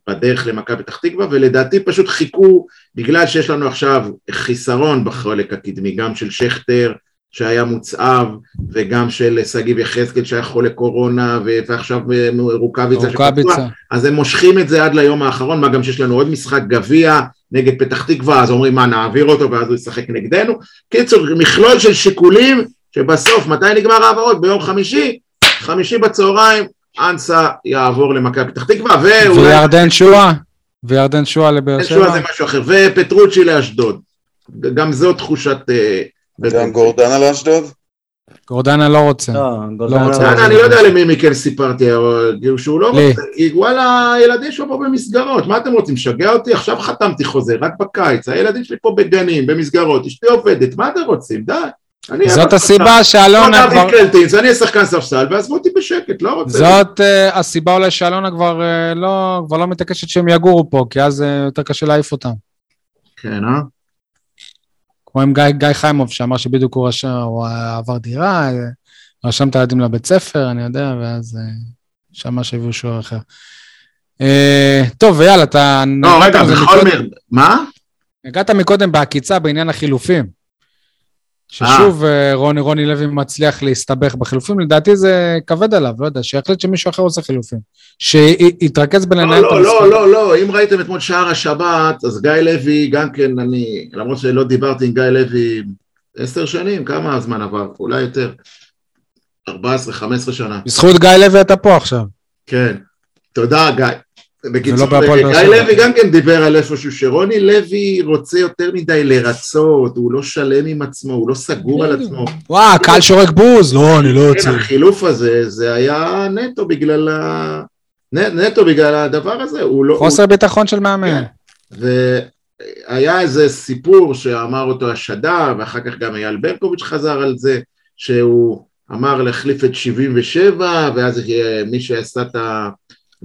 C: בדרך למכבי פתח תקווה, ולדעתי פשוט חיכו, בגלל שיש לנו עכשיו חיסרון בחלק הקדמי, גם של שכטר שהיה מוצאב, וגם של שגיב יחזקאל שהיה חולה קורונה, ועכשיו אה, רוקאביצה שפצוע. אז הם מושכים את זה עד ליום האחרון, מה גם שיש לנו עוד משחק גביע נגד פתח תקווה, אז אומרים מה נעביר אותו ואז הוא ישחק נגדנו. קיצור, מכלול של שיקולים שבסוף, מתי נגמר העברות? ביום חמישי, חמישי בצהריים, אנסה יעבור למכבי פתח תקווה, ואולי
A: וירדן שואה? וירדן שואה לבאר שבע?
C: זה משהו אחר, ופטרוצ'י לאשדוד. גם זו תחושת... אה,
D: גם גורדנה לאשדוד?
A: גורדנה לא רוצה.
B: לא,
A: לא רוצה.
C: אני אני לא יודע למי מכם סיפרתי, אבל כאילו שהוא לא. רוצה, כי וואלה, הילדים שלו פה במסגרות, מה אתם רוצים, לשגע אותי? עכשיו חתמתי חוזה, רק בקיץ, הילדים שלי פה בגנים, במסגרות, אשתי עובדת, מה אתם רוצים? די.
A: זאת הסיבה. שאלונה כבר...
C: קלטינס, אני שחקן ספסל, ועזבו אותי בשקט, לא רוצה.
A: זאת אה, הסיבה אולי שאלונה כבר אה, לא כבר לא מתעקשת שהם יגורו פה, כי אז אה, יותר קשה להעיף אותם.
C: כן, אה?
A: כמו עם גיא, גיא חיימוב שאמר שבדיוק הוא רשם, הוא עבר דירה, רשם את הילדים לבית ספר, אני יודע, ואז שמע שהביאו שוער אחר. טוב, ויאללה, אתה...
C: לא, רגע, בכל
A: מקודם-
C: מקרה, מה?
A: נגעת מקודם בעקיצה בעניין החילופים. ששוב אה, רוני, רוני לוי מצליח להסתבך בחילופים, לדעתי זה כבד עליו, לא יודע, שיחליט שמישהו אחר עושה חילופים. שיתרכז בלנהל
C: לא,
A: את
C: לא,
A: המשחק.
C: לא, לא, לא, אם ראיתם אתמול שער השבת, אז גיא לוי, גם כן, אני, למרות שלא דיברתי עם גיא לוי עשר שנים, כמה הזמן עבר? אולי יותר. 14-15 שנה.
A: בזכות גיא לוי אתה פה עכשיו.
C: כן. תודה, גיא. בקיצור, גיא. לוי גם כן דיבר על איפשהו שרוני לוי רוצה יותר מדי לרצות, הוא לא שלם עם עצמו, הוא לא סגור על עצמו.
A: וואו, קהל שורק בוז, לא, אני לא
C: כן,
A: יוצא.
C: החילוף הזה, זה היה נטו בגלל ה... נטו בגלל הדבר הזה, הוא לא...
A: חוסר ביטחון של מאמן.
C: כן. והיה איזה סיפור שאמר אותו השדה, ואחר כך גם אייל ברקוביץ' חזר על זה, שהוא אמר להחליף את 77, ואז מי שעשה את ה...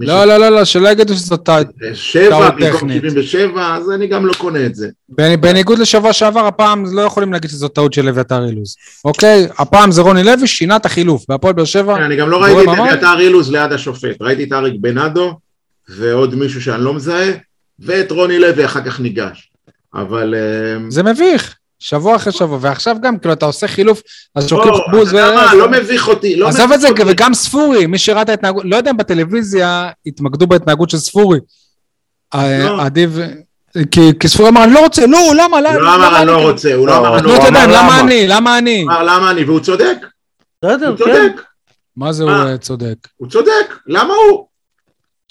A: לא, לא, לא, לא, שלא יגידו שזאת טעות.
C: ש- שבע במקום
A: טכנית.
C: 77, אז אני גם לא קונה את זה.
A: בנ- בניגוד לשבוע שעבר, הפעם לא יכולים להגיד שזאת טעות של אביתר אילוז. אוקיי? הפעם זה רוני לוי, שינה את החילוף. בהפועל באר שבע,
C: כן, אני גם לא ראיתי את? אביתר אילוז ליד השופט, ראיתי את אריק בנאדו, ועוד מישהו שאני לא מזהה, ואת רוני לוי אחר כך ניגש. אבל... אה,
A: זה מביך, שבוע אחרי שבוע, ועכשיו גם, כאילו, אתה עושה חילוף, אז שוקלים
C: לא,
A: בוז,
C: יודע מה,
A: ו-
C: לא מביך אותי, לא
A: עזוב
C: מביך
A: את זה,
C: אותי.
A: וגם ספורי, מי שראה את ההתנהגות, לא יודע אם בטלוויזיה התמקדו בהתנהגות של ספורי.
C: לא.
A: עדיף, כי כי ספורי אמר, אני לא רוצה, לא, למה,
C: הוא
A: למה,
C: לא אמר אני לא
A: אני?"
C: רוצה, הוא לא
B: לא,
C: אמר אני לא רוצה,
A: למה
B: למה.
A: אני, למה אני?
C: הוא אמר למה אני, והוא צודק,
B: בסדר,
C: הוא
B: כן.
C: צודק,
A: מה זה הוא? אה, צודק?
C: הוא צודק, למה הוא?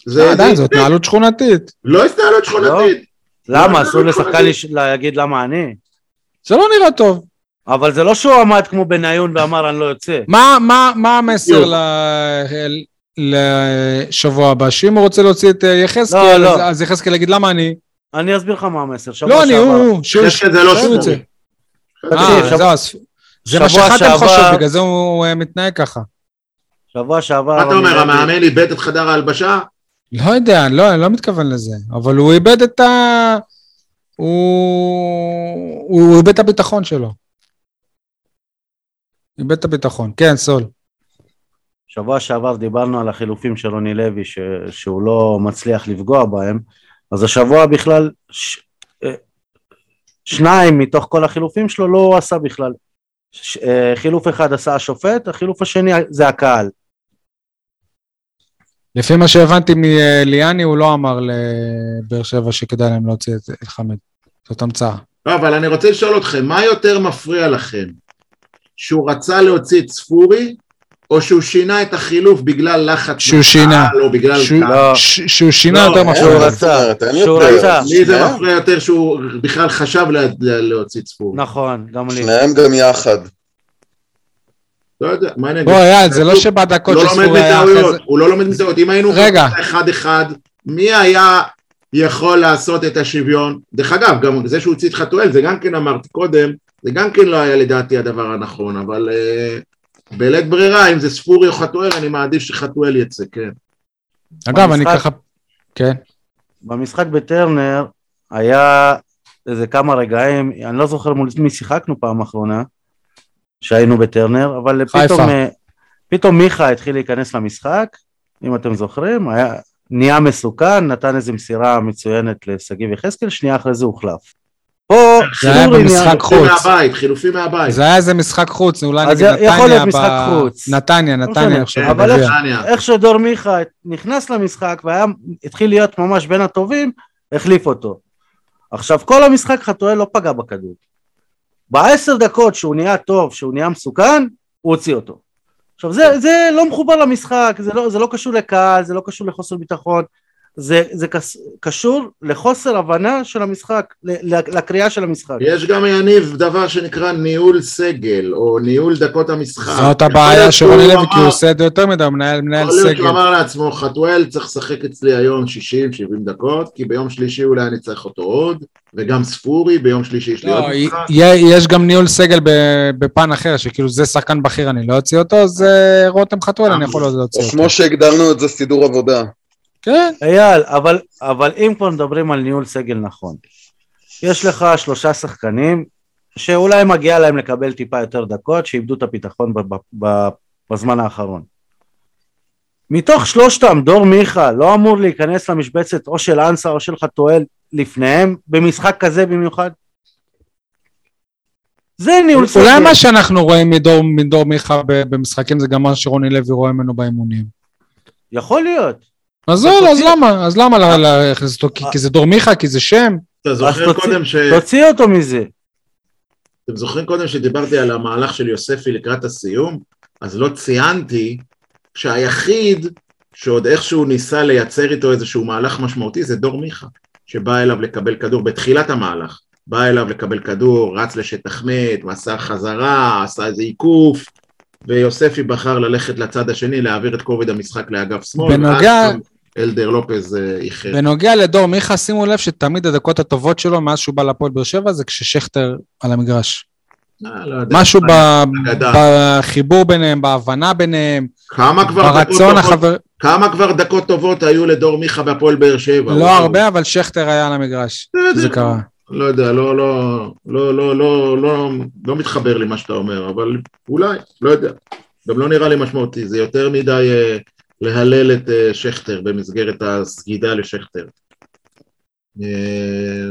C: זה
A: אה, עדיין, זו התנהלות שכונתית.
C: לא התנהלות שכונתית.
B: למה?
C: לא,
B: אסור
C: לא,
B: לשחקן
C: לא.
B: לש- להגיד למה אני?
A: זה לא נראה טוב.
B: אבל זה לא שהוא עמד כמו בניון ואמר אני לא יוצא.
A: מה, מה, מה המסר. ל- לשבוע הבא? שאם הוא רוצה להוציא את אה, יחזקאל,
B: לא, לא.
A: אז- יחזקאל יגיד למה אני?
B: אני אסביר לך מה המסר. שבוע
A: לא אני, הוא, הוא, שהוא-
C: לא
A: יוצא.
B: תקשיב,
A: אה, זה מה
B: שבוע
A: שחתם חושב, בגלל זה הוא אה, מתנהג ככה.
B: שבוע שעבר...
C: מה אתה אומר, המאמן איבד את חדר ההלבשה?
A: לא יודע, לא, אני לא מתכוון לזה, אבל הוא איבד את ה... הוא... איבד את הביטחון שלו. איבד את הביטחון. כן, סול.
B: שבוע שעבר דיברנו על החילופים של רוני לוי ש... שהוא לא מצליח לפגוע בהם, אז השבוע בכלל ש... אה, שניים מתוך כל החילופים שלו לא הוא עשה בכלל. ש... אה, חילוף אחד עשה השופט, החילוף השני זה הקהל.
A: לפי מה שהבנתי מליאני, הוא לא אמר לבאר שבע שכדאי להם להוציא את אלחמיד. זאת המצאה.
C: לא, אבל אני רוצה לשאול אתכם, מה יותר מפריע לכם? שהוא רצה להוציא את ספורי, או שהוא שינה את החילוף בגלל לחץ
A: שהוא שינה.
C: או בגלל...
A: שהוא-?
B: לא.
A: ש- שהוא שינה
C: לא,
A: יותר מה
B: שהוא רצה. שהוא. רצה.
C: לי זה מפריע יותר שהוא בכלל חשב לה- לה- להוציא את ספורי.
B: נכון, גם לי.
D: שניהם גם יחד.
C: לא יודע, מה אני אגיד?
A: בוא, אייל, זה לא שבדקות
C: לא
A: שספורי היה אחרי זה...
C: הוא לא לומד מטעויות. אם היינו
A: רגע.
C: אחד אחד, מי היה יכול לעשות את השוויון? דרך אגב, גם זה שהוא הוציא את חתואל, זה גם כן אמרתי קודם, זה גם כן לא היה לדעתי הדבר הנכון, אבל uh, בלית ברירה, אם זה ספורי או חתואל, אני מעדיף שחתואל יצא, כן.
A: אגב, אני
B: במשחק-
A: ככה... כן.
B: במשחק בטרנר היה איזה כמה רגעים, אני לא זוכר מול מי שיחקנו פעם אחרונה, שהיינו בטרנר, אבל
A: חיפה.
B: פתאום, אה, פתאום מיכה התחיל להיכנס למשחק, אם אתם זוכרים, היה, נהיה מסוכן, נתן איזו מסירה מצוינת לשגיב יחזקאל, שנייה אחרי זה הוחלף. פה
A: זה היה
B: סורי
A: במשחק
B: נהיה-
C: חילופים
A: חוץ.
C: מהבית, חילופים מהבית.
A: זה היה איזה משחק חוץ, אולי
B: אז
A: נגד
B: יכול
A: נתניה.
B: להיות משחק חוץ.
A: נתניה,
B: לא
A: נתניה.
B: אבל. איך- שדור מיכה נכנס למשחק והיה, התחיל להיות ממש בין הטובים, החליף אותו. עכשיו כל המשחק חתואל לא פגע בכדור. בעשר דקות שהוא נהיה טוב, שהוא נהיה מסוכן, הוא הוציא אותו. עכשיו זה, זה לא מחובר למשחק, זה לא, זה לא קשור לקהל, זה לא קשור לחוסר ביטחון, זה, זה קס, קשור לחוסר הבנה של המשחק, ל- ל- לקריאה של המשחק.
C: יש גם יניב דבר שנקרא ניהול סגל, או ניהול דקות המשחק.
A: זאת הבעיה
C: להיות
A: של רוני
C: שהוא
A: לוי, כי הוא
C: אמר-
A: עושה את זה יותר מדי, הוא מנהל מנהל
C: יכול להיות
A: סגל.
C: שהוא אמר לעצמו, חתואל צריך לשחק אצלי היום 60-70 דקות, כי ביום שלישי אולי אני צריך אותו עוד, וגם ספורי, ביום שלישי יש לי עוד
A: לא,
C: משחק.
A: י- יש גם ניהול סגל בפן אחר, שכאילו זה שחקן בכיר, אני לא אוציא אותו, אז אה, רותם חתואל, אני יכול להוציא
D: או
A: אותו.
D: כמו שהגדרנו את זה סידור עבודה.
A: כן,
B: אייל, אבל, אבל אם כבר מדברים על ניהול סגל נכון, יש לך שלושה שחקנים שאולי מגיע להם לקבל טיפה יותר דקות, שאיבדו את הביטחון ב- בזמן האחרון. מתוך שלושתם, דור מיכה לא אמור להיכנס למשבצת או של אנסה או של חתואל לפניהם, במשחק כזה במיוחד? זה ניהול סגל.
A: אולי מה שאנחנו רואים מדור, מדור מיכה במשחקים זה גם מה שרוני לוי רואה ממנו באימונים.
B: יכול להיות.
A: אז לא, אז למה? אז למה לה- להכניס אותו? כי- כי זה דור מיכה? כי זה שם?
C: אתה זוכר
B: תוציא-
C: קודם ש...
B: תוציא אותו מזה.
C: אתם זוכרים קודם שדיברתי על המהלך של יוספי לקראת הסיום? אז לא ציינתי שהיחיד שעוד איכשהו ניסה לייצר איתו איזשהו מהלך משמעותי זה דור מיכה, שבא אליו לקבל כדור בתחילת המהלך. בא אליו לקבל כדור, רץ לשטח מת, מסר חזרה, עשה איזה עיקוף, ויוספי בחר ללכת לצד השני, להעביר את כובד המשחק לאגף שמאל,
A: בנוגע-
C: אלדר לופז אה, איחר.
A: בנוגע לדור מיכה, שימו לב שתמיד הדקות הטובות שלו מאז שהוא בא לפועל באר שבע זה כששכטר על המגרש.
C: אה, לא.
A: משהו. בחיבור ביניהם, בהבנה ביניהם, ברצון
C: טובות
A: החבר...
C: כמה כבר דקות טובות היו לדור מיכה בהפועל באר שבע?
A: לא. הרבה, אבל שכטר היה על המגרש. זה קרה.
C: לא יודע, לא, לא, לא, לא, לא, לא, לא מתחבר לי מה שאתה אומר, אבל אולי, לא יודע. גם לא נראה לי משמעותי, זה יותר מדי אה, להלל את אה, שכטר במסגרת הסגידה לשכטר. אה,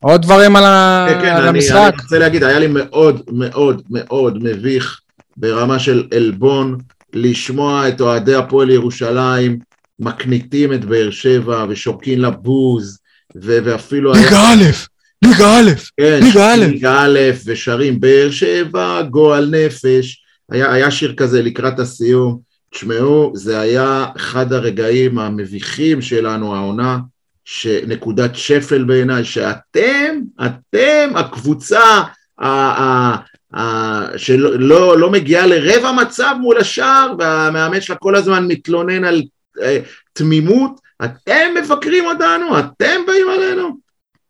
A: עוד דברים על ה-
C: כן, כן,
A: על
C: אני,
A: המשחק?
C: אני רוצה להגיד, היה לי מאוד מאוד מאוד מביך ברמה של עלבון לשמוע את אוהדי הפועל ירושלים מקניטים את באר שבע ושורקים לבוז, ו- ואפילו.
A: ליגה א', ליגה א'.
C: כן,
A: ליגה א'.
C: ליגה א', ושרים באר שבע, גועל נפש. היה, היה שיר כזה לקראת הסיום. תשמעו, זה היה אחד הרגעים המביכים שלנו, העונה, שנקודת שפל בעיניי, שאתם, אתם, הקבוצה ה- ה- ה- שלא לא, לא מגיעה לרבע מצב מול השער, והמאמן שלה כל הזמן מתלונן על אה, תמימות, אתם מבקרים אותנו, אתם באים עלינו.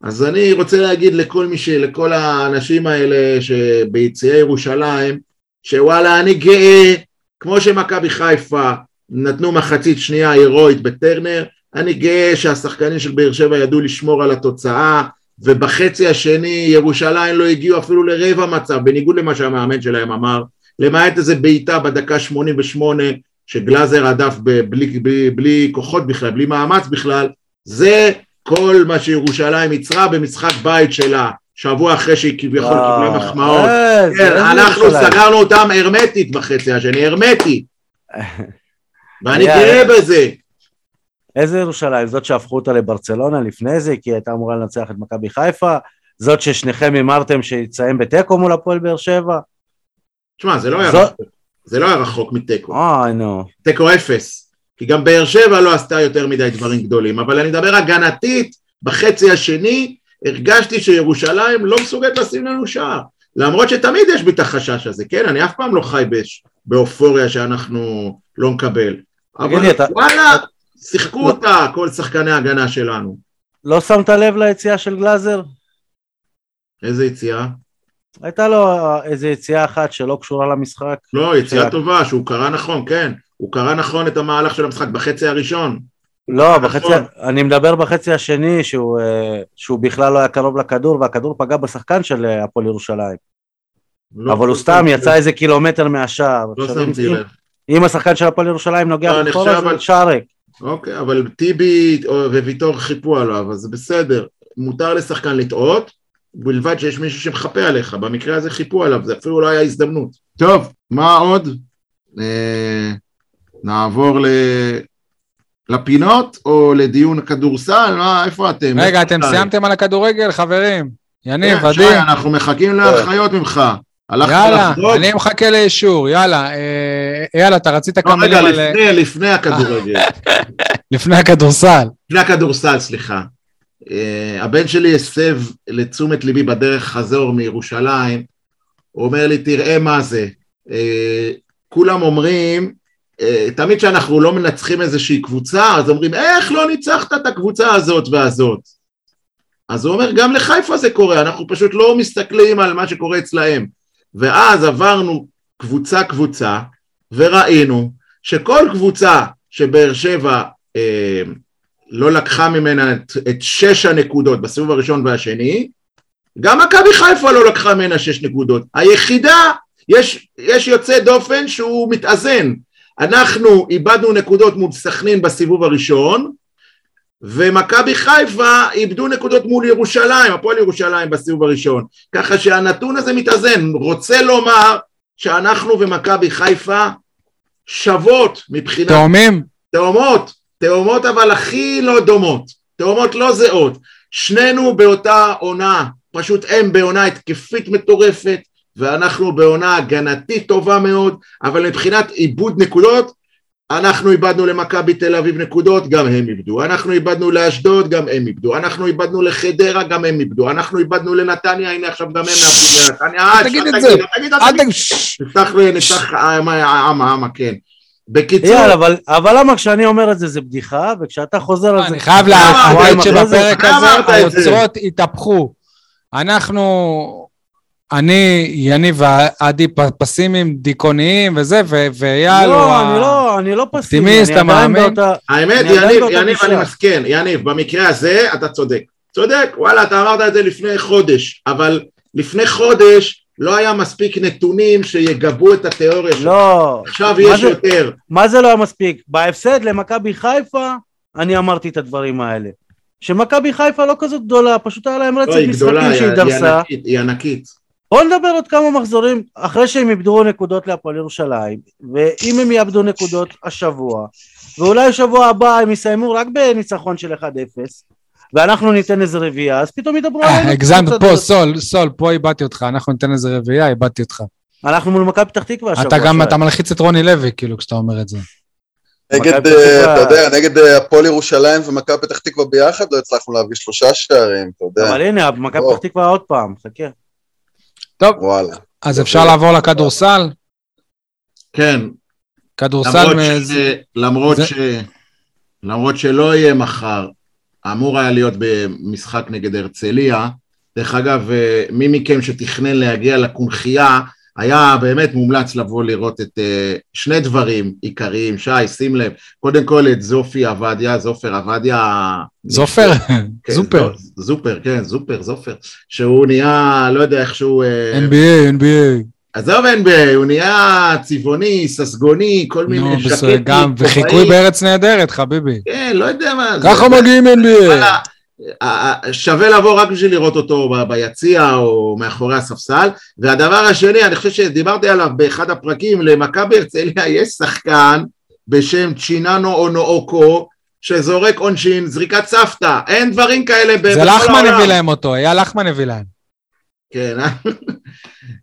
C: אז אני רוצה להגיד לכל מי ש... לכל האנשים האלה שביציעי ירושלים, שוואלה, אני גאה, כמו שמכבי חיפה נתנו מחצית שנייה הירואית בטרנר, אני גאה שהשחקנים של באר שבע ידעו לשמור על התוצאה, ובחצי השני ירושלים לא הגיעו אפילו לרבע מצב, בניגוד למה שהמאמן שלהם אמר, למעט איזה בעיטה בדקה 88, שגלאזר הדף בלי, בלי, בלי כוחות בכלל, בלי מאמץ בכלל, זה כל מה שירושלים יצרה במשחק בית שלה, שבוע אחרי שהיא כביכול קיבלה מחמאות.
B: אה,
C: כן, אנחנו. סגרנו אותם הרמטית בחצי השני, הרמטי. ואני גאה בזה.
B: איזה ירושלים? זאת שהפכו אותה לברצלונה לפני זה, כי היא הייתה אמורה לנצח את מכבי חיפה? זאת ששניכם הימרתם שיסיים בתיקו מול הפועל באר שבע?
C: תשמע, זה לא היה רחוק. זה לא היה רחוק מתיקו.
B: אוי נו.
C: תיקו אפס. כי גם באר שבע לא עשתה יותר מדי דברים גדולים, אבל אני מדבר הגנתית, בחצי השני הרגשתי שירושלים לא מסוגלת לשים לנו שער. למרות שתמיד יש בי את החשש הזה, כן? אני אף פעם לא חי באופוריה שאנחנו לא נקבל. אבל
B: לי, אתה-
C: וואלה, שיחקו
B: לא-
C: אותה כל שחקני ההגנה שלנו.
B: לא שמת לב ליציאה של גלאזר?
C: איזה יציאה?
B: הייתה לו איזו יציאה אחת שלא קשורה למשחק.
C: לא, יציאה
B: שלה.
C: טובה, שהוא קרא נכון, כן. הוא קרא נכון את המהלך של המשחק בחצי הראשון.
B: לא,
C: נכון.
B: בחצי, אני מדבר בחצי השני שהוא, אה, שהוא בכלל לא היה קרוב לכדור והכדור פגע בשחקן של אה, הפועל ירושלים.
C: לא-
B: אבל הוא סתם יצא איזה קילומטר מהשער.
C: לא שמתי לב.
B: אם השחקן של הפועל ירושלים נוגע
C: לא, על-
B: זה שער ריק.
C: אוקיי, אבל טיבי וויטור חיפו עליו, אז זה בסדר. מותר לשחקן לטעות, ובלבד שיש מישהו שמחפה עליך. במקרה הזה חיפו עליו, זה אפילו לא היה הזדמנות. טוב, מה עוד? אה, נעבור ל... לפינות או לדיון כדורסל? מה, איפה אתם?
A: רגע, אתם? סיימתם על הכדורגל, חברים? יניב,
C: כן,
A: עדי,
C: אנחנו מחכים להנחיות ממך. הלכת
A: יאללה? אני מחכה לאישור, יאללה. אה, יאללה, אתה רצית
C: לא,
A: כמה
C: רגע,
A: מילים על...
C: לפני, לפני הכדורגל.
A: לפני הכדורסל.
C: לפני הכדורסל, סליחה. Uh, הבן שלי הסב לתשומת ליבי בדרך חזור מירושלים, הוא אומר לי, תראה מה זה. Uh, כולם אומרים, uh, תמיד כשאנחנו לא מנצחים איזושהי קבוצה, אז אומרים, איך לא ניצחת את הקבוצה הזאת והזאת? אז הוא אומר, גם לחיפה זה קורה, אנחנו פשוט לא מסתכלים על מה שקורה אצלהם. ואז עברנו קבוצה-קבוצה, וראינו שכל קבוצה שבאר שבע אה, לא לקחה ממנה את, את שש הנקודות בסיבוב הראשון והשני, גם מכבי חיפה לא לקחה ממנה שש נקודות. היחידה, יש, יש יוצא דופן שהוא מתאזן. אנחנו איבדנו נקודות מול סכנין בסיבוב הראשון, ומכבי חיפה איבדו נקודות מול ירושלים, הפועל ירושלים בסיבוב הראשון. ככה שהנתון הזה מתאזן. רוצה לומר שאנחנו ומכבי חיפה שוות מבחינת
A: תאומים?
C: תאומות, תאומות אבל הכי לא דומות, תאומות לא זהות, שנינו באותה עונה, פשוט הם בעונה התקפית מטורפת ואנחנו בעונה הגנתית טובה מאוד, אבל מבחינת עיבוד נקודות, אנחנו איבדנו למכבי תל אביב נקודות, גם הם איבדו, אנחנו איבדנו לאשדוד, גם הם איבדו, אנחנו איבדנו לחדרה, גם הם איבדו, אנחנו איבדנו לנתניה, הנה עכשיו גם הם מאבדים לנתניה, אה,
A: תגיד את זה.
C: נפתח, נפתח, עמה, עמה, כן. בקיצור,
B: יאללה, אבל, אבל למה כשאני אומר את זה זה בדיחה, וכשאתה חוזר על זה...
A: אני חייב להגיד שבפרק? הזה? היוצרות התהפכו. אנחנו, אני, יניב ועדי פ- פסימיים, דיכאוניים וזה, ו- ואייל הוא
B: לא, אני לא, אני לא פסימי,
A: אופטימיסט,
B: אני עדיין
A: המאמין.
B: באותה...
C: האמת, יניב, יניב. אני מסכן, יניב, במקרה הזה אתה צודק. צודק, וואלה, אתה אמרת את זה לפני חודש, אבל לפני חודש לא היה מספיק נתונים שיגבו את התיאוריה שלך.
B: לא,
C: עכשיו יש
B: זה-
C: יותר.
B: מה זה לא היה מספיק? בהפסד למכבי חיפה, אני אמרתי את הדברים האלה. שמכבי חיפה לא כזאת גדולה, פשוט היה להם רצף
C: היא
B: משחקים
C: היא-
B: שהיא
C: היא
B: דרסה.
C: ענקית, היא ענקית.
B: בואו נדבר עוד כמה מחזורים אחרי שהם איבדו נקודות להפועל ירושלים, ואם הם יאבדו נקודות השבוע, ואולי שבוע הבא הם יסיימו רק בניצחון של 1-0, ואנחנו ניתן איזה רביעייה, אז פתאום ידברו עלינו.
A: אה, הגזמת
B: קצת-
A: פה, סול, סול, פה איבדתי אותך, אנחנו ניתן איזה רביעייה, איבדתי אותך.
B: אנחנו מול מכבי פתח תקווה השבוע.
A: אתה גם. אתה מלחיץ את רוני לוי, כאילו, כשאתה אומר את זה.
D: נגד, אה, אתה יודע, נגד אה, הפועל ירושלים ומכבי פתח תקווה ביחד לא הצלחנו להביא שלושה שערים, אתה יודע,
B: אבל הנה, מכבי
D: בוא.
B: פתח תקווה עוד פעם, חכה.
D: וואלה.
A: אז אפשר לעבור לכדורסל?
C: כן,
A: כדורסל,
C: למרות,
A: מ-
C: ש... למרות,
A: זה-
C: ש... למרות שלא יהיה מחר, אמור היה להיות במשחק נגד הרצליה. דרך אגב, אה, מי מכם שתכנן להגיע לקונכייה, היה באמת מומלץ לבוא לראות את אה, שני דברים עיקריים. שי, שים לב, קודם כל את זופי עבדיה, זופר עבדיה...
A: זופר,
C: כן,
A: זופר,
C: זופר, כן, זופר, זופר. שהוא נהיה, לא יודע איך שהוא... אה,
A: NBA, NBA.
C: עזוב NBA, הוא נהיה צבעוני, ססגוני, כל
A: נו,
C: מיני
A: בסדר,
C: שקטים,
A: גם, וחיקוי. בארץ נהדרת, חביבי.
C: כן, לא יודע מה.
A: ככה מגיעים NBA.
C: שווה לבוא רק בשביל לראות אותו ביציע או מאחורי הספסל. והדבר השני, אני חושב שדיברתי עליו באחד הפרקים, למכבי הרצליה יש שחקן בשם צ'יננו אונואוקו, שזורק עונשין, זריקת סבתא, אין דברים כאלה ב-
A: זה
C: בכל
A: לחמן
C: העולם.
A: הביא להם אותו, אייל לחמן הביא להם.
C: כן, אה?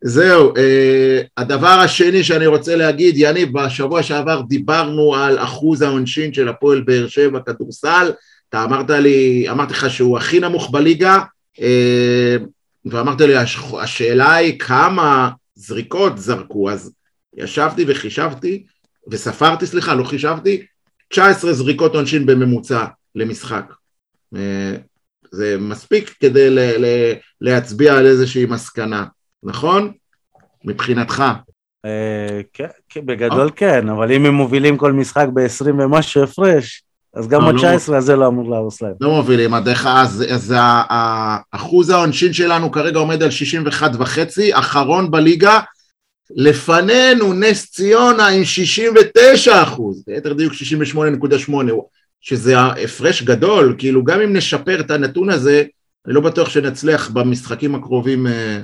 C: זהו, אה, הדבר השני שאני רוצה להגיד, יניב, בשבוע שעבר דיברנו על אחוז העונשין של הפועל באר שבע כדורסל, אתה אמרת לי, אמרתי לך שהוא הכי נמוך בליגה, אה, ואמרת לי, הש- השאלה היא כמה זריקות זרקו, אז ישבתי וחישבתי, וספרתי, סליחה, לא חישבתי, 19 זריקות עונשין בממוצע למשחק. אה, זה מספיק כדי ל- ל- להצביע על איזושהי מסקנה, נכון? מבחינתך.
B: אה, כן, כן, בגדול כן, אבל אם הם מובילים כל משחק ב-20 ומשהו הפרש, אז גם
C: אה, לא.
B: ה-19 הזה לא אמור להרוס להם.
C: לא מובילים, הדרך, אז, אז אחוז העונשין שלנו כרגע עומד על 61 וחצי, אחרון בליגה, לפנינו נס ציונה עם 69 אחוז, ליתר דיוק 68.8, שזה הפרש גדול, כאילו גם אם נשפר את הנתון הזה, אני לא בטוח שנצליח במשחקים הקרובים אה,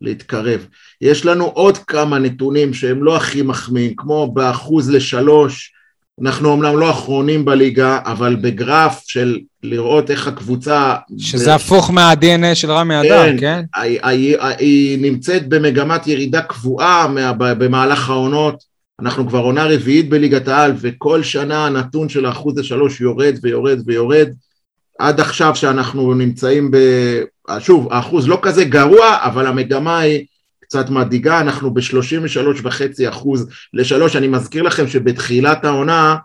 C: להתקרב. יש לנו עוד כמה נתונים שהם לא הכי מחמיאים, כמו באחוז לשלוש, אנחנו אומנם לא אחרונים בליגה, אבל בגרף של לראות איך הקבוצה...
A: שזה הפוך מה-DNA של רמי אדר, כן?
C: היא, היא, היא נמצאת במגמת ירידה קבועה מה, במהלך העונות, אנחנו כבר עונה רביעית בליגת העל, וכל שנה הנתון של האחוז השלוש יורד ויורד ויורד, עד עכשיו שאנחנו נמצאים ב... שוב, האחוז לא כזה גרוע, אבל המגמה היא קצת מדאיגה, אנחנו ב-33.5 אחוז לשלוש, אני מזכיר לכם שבתחילת העונה,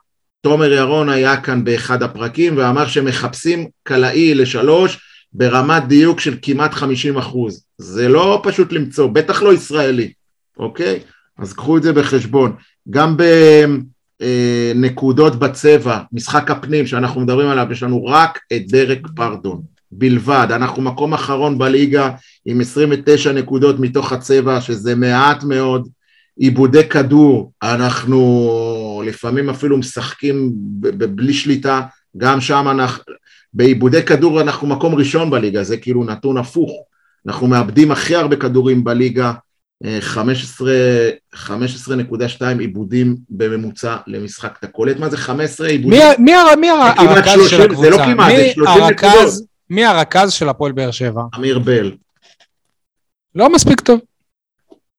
C: תומר ירון היה כאן באחד הפרקים ואמר שמחפשים קלעי לשלוש ברמת דיוק של כמעט 50 אחוז. זה לא פשוט למצוא, בטח לא ישראלי, אוקיי? אז קחו את זה בחשבון. גם בנקודות בצבע, משחק הפנים שאנחנו מדברים עליו, יש לנו רק את דרק פרדון, בלבד. אנחנו מקום אחרון בליגה עם 29 נקודות מתוך הצבע, שזה מעט מאוד. עיבודי כדור, אנחנו לפעמים אפילו משחקים בלי שליטה, גם שם אנחנו, בעיבודי כדור אנחנו מקום ראשון בליגה, זה כאילו נתון הפוך. אנחנו מאבדים הכי הרבה כדורים בליגה, 15, 15.2 עיבודים בממוצע למשחק. אתה קולט מה זה 15 עיבודים?
A: מי, מי, מי הרכז
C: 30,
A: של הקבוצה?
C: זה לא כמעט, זה 30
A: הרכז,
C: נקודות.
A: מי הרכז של הפועל באר שבע?
C: אמיר בל.
A: לא מספיק טוב.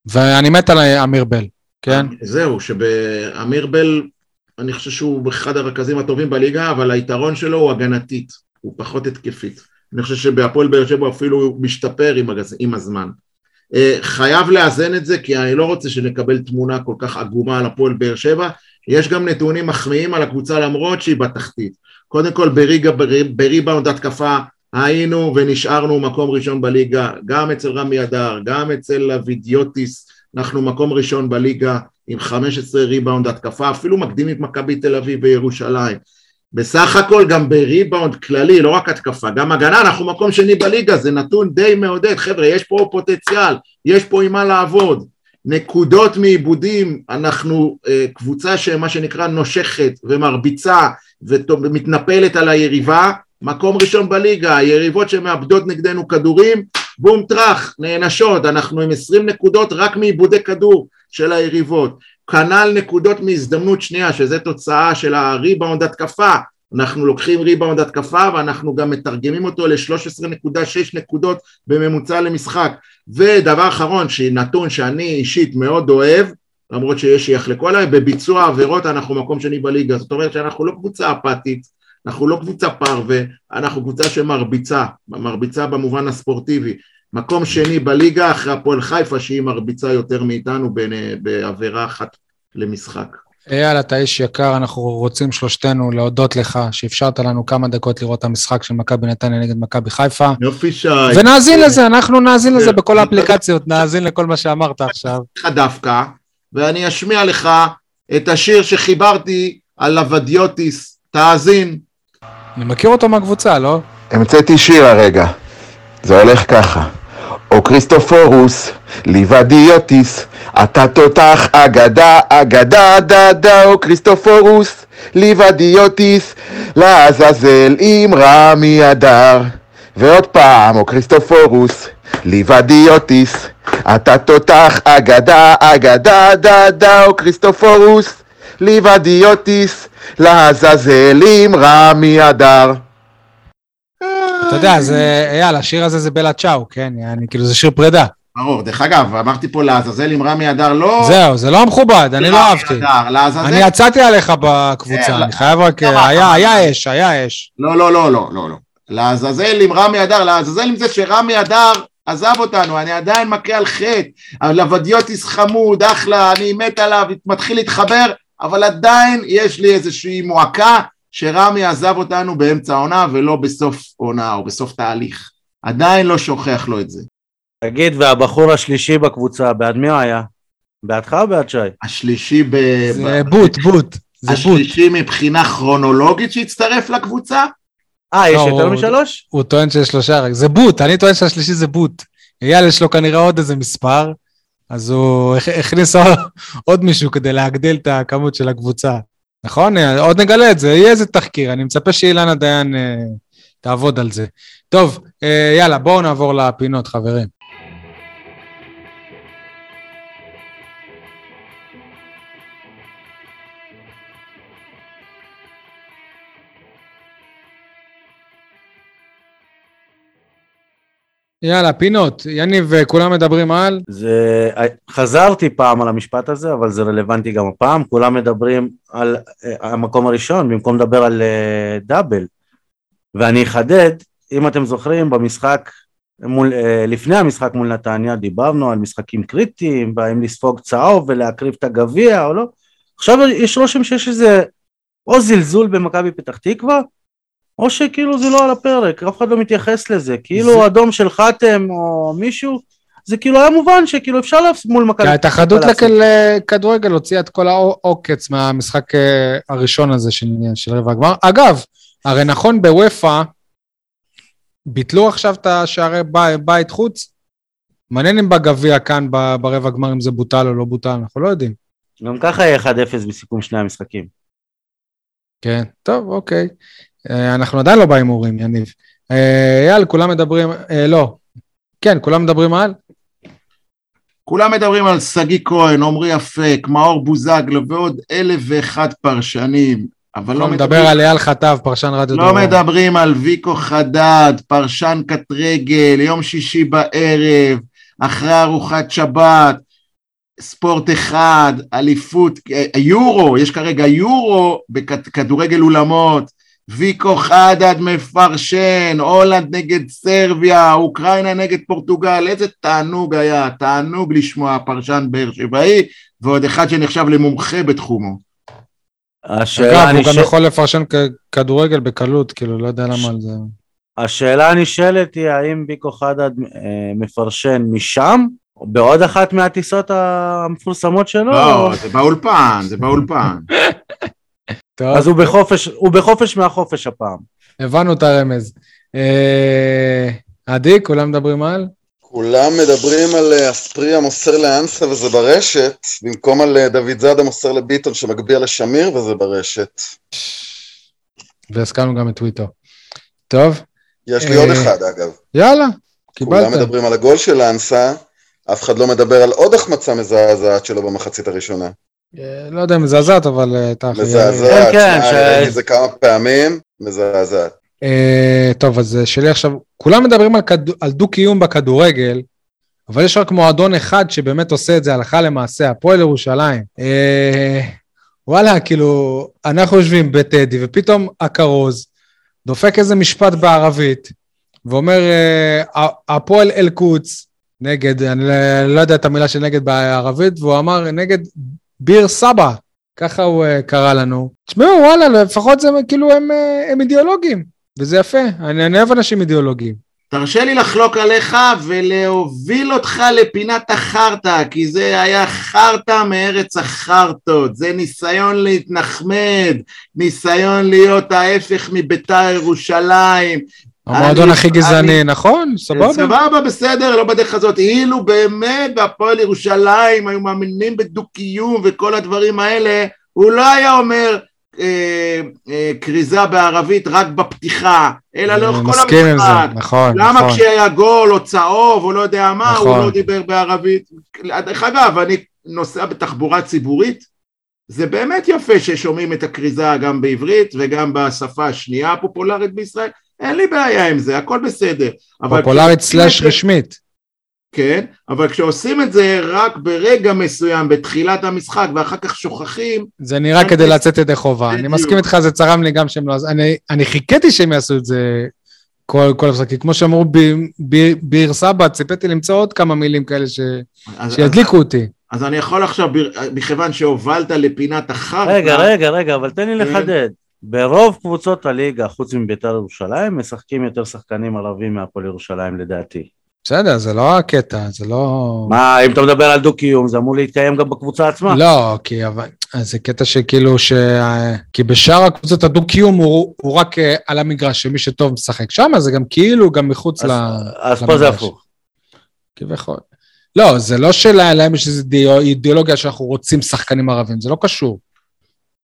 A: ואני מת על אמיר בל, כן?
C: זהו, שבאמיר בל, אני חושב שהוא אחד הרכזים הטובים בליגה, אבל היתרון שלו הוא הגנתית, הוא פחות התקפית. אני חושב שבהפועל באר שבע אפילו הוא משתפר עם, הגז, עם הזמן. חייב לאזן את זה, כי אני לא רוצה שנקבל תמונה כל כך עגומה על הפועל באר שבע. יש גם נתונים מחמיאים על הקבוצה למרות שהיא בתחתית. קודם כל בריגה, בריבאונד התקפה היינו ונשארנו מקום ראשון בליגה, גם אצל רמי אדר, גם אצל אבידיוטיס, אנחנו מקום ראשון בליגה עם 15 ריבאונד התקפה, אפילו מקדים את מכבי תל אביב בירושלים. בסך הכל גם בריבאונד כללי, לא רק התקפה, גם הגנה, אנחנו מקום שני בליגה, זה נתון די מעודד, חבר'ה, יש פה פוטנציאל, יש פה עם מה לעבוד. נקודות מעיבודים, אנחנו אה, קבוצה שמה שנקרא נושכת ומרביצה ומתנפלת על היריבה, מקום ראשון בליגה, יריבות שמאבדות נגדנו כדורים, בום טראח, נענשות, אנחנו עם 20 נקודות רק מעיבודי כדור של היריבות. כנ"ל נקודות מהזדמנות שנייה, שזה תוצאה של הריבאונד התקפה, אנחנו לוקחים ריבאונד התקפה ואנחנו גם מתרגמים אותו ל-13.6 נקודות בממוצע למשחק. ודבר אחרון, שנתון שאני אישית מאוד אוהב, למרות שיש שיחלקו עליי, בביצוע עבירות אנחנו מקום שני בליגה, זאת אומרת שאנחנו לא קבוצה אפתית, אנחנו לא קבוצה פרווה, אנחנו קבוצה שמרביצה, מרביצה במובן הספורטיבי. מקום שני בליגה אחרי הפועל חיפה שהיא מרביצה יותר מאיתנו בעבירה אחת למשחק.
A: אייל, אתה איש יקר, אנחנו רוצים שלושתנו להודות לך שאפשרת לנו כמה דקות לראות את המשחק של מכבי נתניה נגד מכבי חיפה.
C: יופי שי.
A: ונאזין לזה, אנחנו נאזין לזה בכל האפליקציות, נאזין לכל מה שאמרת עכשיו.
C: דווקא, ואני אשמיע לך את השיר שחיברתי על לוודיוטיס, תאזין.
A: אני מכיר אותו מהקבוצה, לא?
F: המצאתי שיר הרגע, זה הולך ככה. או כריסטופורוס, ליבדיוטיס, אתה תותח אגדה, אגדה, דה דה, או כריסטופורוס, ליבדיוטיס, לעזאזל עם רמי אדר. ועוד פעם, או כריסטופורוס, ליבדיוטיס, אתה תותח אגדה, אגדה, דה דה, או כריסטופורוס, ליבדיוטיס, לעזאזל עם רמי אדר.
A: אתה יודע, זה, אייל, השיר הזה זה בלה צ'או, כן? אני, כאילו, זה שיר פרידה.
C: ברור, דרך אגב, אמרתי פה לעזאזל עם רמי אדר, לא...
A: זהו, זה לא מכובד, אני לא אהבתי.
C: לעזאזל...
A: אני יצאתי עליך בקבוצה, אני חייב רק... היה היה אש, היה אש.
C: לא, לא, לא, לא, לא, לא. לעזאזל עם רמי אדר, לעזאזל עם זה שרמי אדר עזב אותנו, אני עדיין מכה על חטא. הלוודיוטיס חמוד, אחלה, אני מת עליו, מתחיל להתחבר, אבל עדיין יש לי איזושהי מועקה שרמי עזב אותנו באמצע העונה ולא בסוף עונה או בסוף תהליך. עדיין לא שוכח לו את זה.
B: תגיד, והבחור השלישי בקבוצה, בעד מי הוא היה? בעדך או בעד שי?
C: השלישי ב...
A: זה בוט, בוט. זה בוט.
C: השלישי מבחינה כרונולוגית שהצטרף לקבוצה?
B: אה, יש
A: לא,
B: יותר משלוש?
A: הוא טוען שיש שלושה. זה בוט, אני טוען שהשלישי זה בוט. אייל יש לו כנראה עוד איזה מספר, אז הוא הכ- הכניס עוד מישהו כדי להגדיל את הכמות של הקבוצה. נכון? עוד נגלה את זה, יהיה איזה תחקיר, אני מצפה שאילנה דיין אה, תעבוד על זה. טוב, אה, יאללה, בואו נעבור לפינות, חברים. יאללה, פינות. יניב, אה, כולם מדברים על?
B: זה... חזרתי פעם על המשפט הזה, אבל זה רלוונטי גם הפעם. כולם מדברים על אה, המקום הראשון, במקום לדבר על אה, דאבל. ואני אחדד, אם אתם זוכרים, במשחק, מול, אה, לפני המשחק מול נתניה, דיברנו על משחקים קריטיים, והאם לספוג צהוב ולהקריב את הגביע או לא. עכשיו יש רושם שיש איזה או זלזול במכבי פתח תקווה, או שכאילו זה לא על הפרק, אף אחד לא מתייחס לזה, כאילו
A: זה-
B: אדום של חתם או מישהו, זה כאילו היה מובן שכאילו אפשר להפס מול מכבי
A: ההתאחדות. לכדורגל הוציאה את כל העוקץ מהמשחק אה, הראשון הזה של, של רבע הגמר. אגב, הרי נכון בוופא, ביטלו עכשיו את השערי בי- בית חוץ? מעניין אם בגביע כאן ברבע הגמר אם זה בוטל או לא בוטל, אנחנו לא יודעים.
B: גם ככה יהיה 1-0 בסיכום שני המשחקים.
A: כן, טוב, אוקיי. אה, אנחנו עדיין לא בהימורים, יניב. אה, אייל, כולם מדברים, אה, לא. כן, כולם מדברים על?
C: כולם מדברים על שגיא כהן, עמרי אפק, מאור בוזגלו ועוד אלף ואחד פרשנים, אבל לא
A: לא מדבר
C: מדברים,
A: על אייל חטב, פרשן רדיו
C: לא מדברים על ויקו חדד, פרשן קט רגל, יום שישי בערב, אחרי ארוחת שבת, ספורט אחד, אליפות, יורו, יש כרגע יורו בכדורגל אולמות, ויקו חדד מפרשן, הולנד נגד סרביה, אוקראינה נגד פורטוגל, איזה תענוג היה, תענוג לשמוע פרשן באר שבעי, ועוד אחד שנחשב למומחה בתחומו.
B: השאלה
A: אגב, הוא גם
B: הנשאלת-
A: יכול לפרשן כ- כדורגל בקלות, כאילו, לא יודע למה על זה.
B: השאלה הנשאלת היא האם ויקו חדד אה, מפרשן משם, או בעוד אחת מהטיסות המפורסמות שלו,
C: לא,
B: או-
C: זה באולפן, זה באולפן.
A: טוב,
B: אז הוא בחופש, הוא בחופש מהחופש הפעם.
A: הבנו את הרמז. אה, עדי, כולם מדברים על?
D: כולם מדברים על אה, אספריה מוסר לאנסה וזה ברשת, במקום על אה, דוד זאדה מוסר לביטון שמגביה לשמיר וזה ברשת.
A: והזכרנו גם את טוויטר. טוב,
D: יש לי
A: אה,
D: עוד אחד אגב.
A: יאללה,
D: כולם
A: קיבלת.
D: מדברים על הגול של אנסה, אף אחד לא מדבר על עוד החמצה מזעזעת שלו במחצית הראשונה.
A: אה, לא יודע אם מזעזעת, אבל אה, אתה אחרי...
D: מזעזעת,
B: כן, כן,
D: שמע,
B: ש-
D: ראיתי את זה כמה פעמים, מזעזעת.
A: אה, טוב, אז אה, שלי עכשיו, כולם מדברים על, דו-קיום בכדורגל, אבל יש רק מועדון אחד שבאמת עושה את זה הלכה למעשה, הפועל ירושלים. אה, וואלה, כאילו, אנחנו יושבים בטדי, ופתאום הכרוז דופק איזה משפט בערבית, ואומר, אה, הפועל אל-קודס, נגד, אני לא- לא יודע את המילה של נגד בערבית, והוא אמר נגד ביר סבא, ככה הוא אה, קרא לנו. תשמעו, וואלה, לפחות זה כאילו הם, אה, הם אידיאולוגים, וזה יפה, אני, אני אוהב אנשים אידיאולוגיים.
C: תרשה לי לחלוק עליך ולהוביל אותך לפינת החרטא, כי זה היה חרטא מארץ החרטות, זה ניסיון להתנחמד, ניסיון להיות ההפך מביתר ירושלים.
A: המועדון הכי גזעני,
C: אני-
A: נכון? סבבה.
C: סבבה, בסדר, לא בדרך הזאת. אילו באמת בהפועל ירושלים היו מאמינים בדו-קיום וכל הדברים האלה, הוא לא היה אומר אה, אה, כריזה בערבית רק בפתיחה, אלא לאורך כל
A: מסכים עם זה,
C: המשחק.
A: נכון,
C: למה
A: נכון.
C: כשהיה גול או צהוב או לא יודע מה, הוא
A: נכון.
C: לא דיבר בערבית? דרך אגב, אני נוסע בתחבורה ציבורית, זה באמת יפה ששומעים את הכריזה גם בעברית וגם בשפה השנייה הפופולרית בישראל, אין לי בעיה עם זה, הכל בסדר. אבל
A: פופולרית סלאש רשמית.
C: כן, אבל כשעושים את זה רק ברגע מסוים, בתחילת המשחק, ואחר כך שוכחים,
A: זה נראה כדי לצאת ידי חובה. אני. מסכים איתך, זה צרם לי גם שהם לא... אני, אני חיכיתי שהם יעשו את זה כל, כל המשחק, כי כמו שאמרו ב- ב- בעיר סבא, ציפיתי למצוא עוד כמה מילים כאלה ש,
C: אז,
A: שידליקו אותי.
C: אז אני יכול עכשיו, מכיוון שהובלת לפינת החרטא,
B: רגע, רגע, רגע, אבל תן לי
C: כן.
B: לחדד. ברוב קבוצות הליגה, חוץ מביתר ירושלים, משחקים יותר שחקנים ערבים מהפועל ירושלים לדעתי.
A: בסדר, זה לא הקטע, זה לא...
B: מה, אם אתה מדבר על דו-קיום, זה אמור להתקיים גם בקבוצה עצמה.
A: לא, כי אבל... זה קטע שכאילו ש... כי בשאר הקבוצות הדו-קיום הוא, הוא רק אה, על המגרש, שמי שטוב משחק שם, זה גם כאילו גם מחוץ
B: אז-
A: ל...
B: אז פה זה
A: למגרש.
B: הפוך.
A: כביכול. לא, זה לא שלהם יש איזו אידיאו- אידיאולוגיה שאנחנו רוצים שחקנים ערבים, זה לא קשור.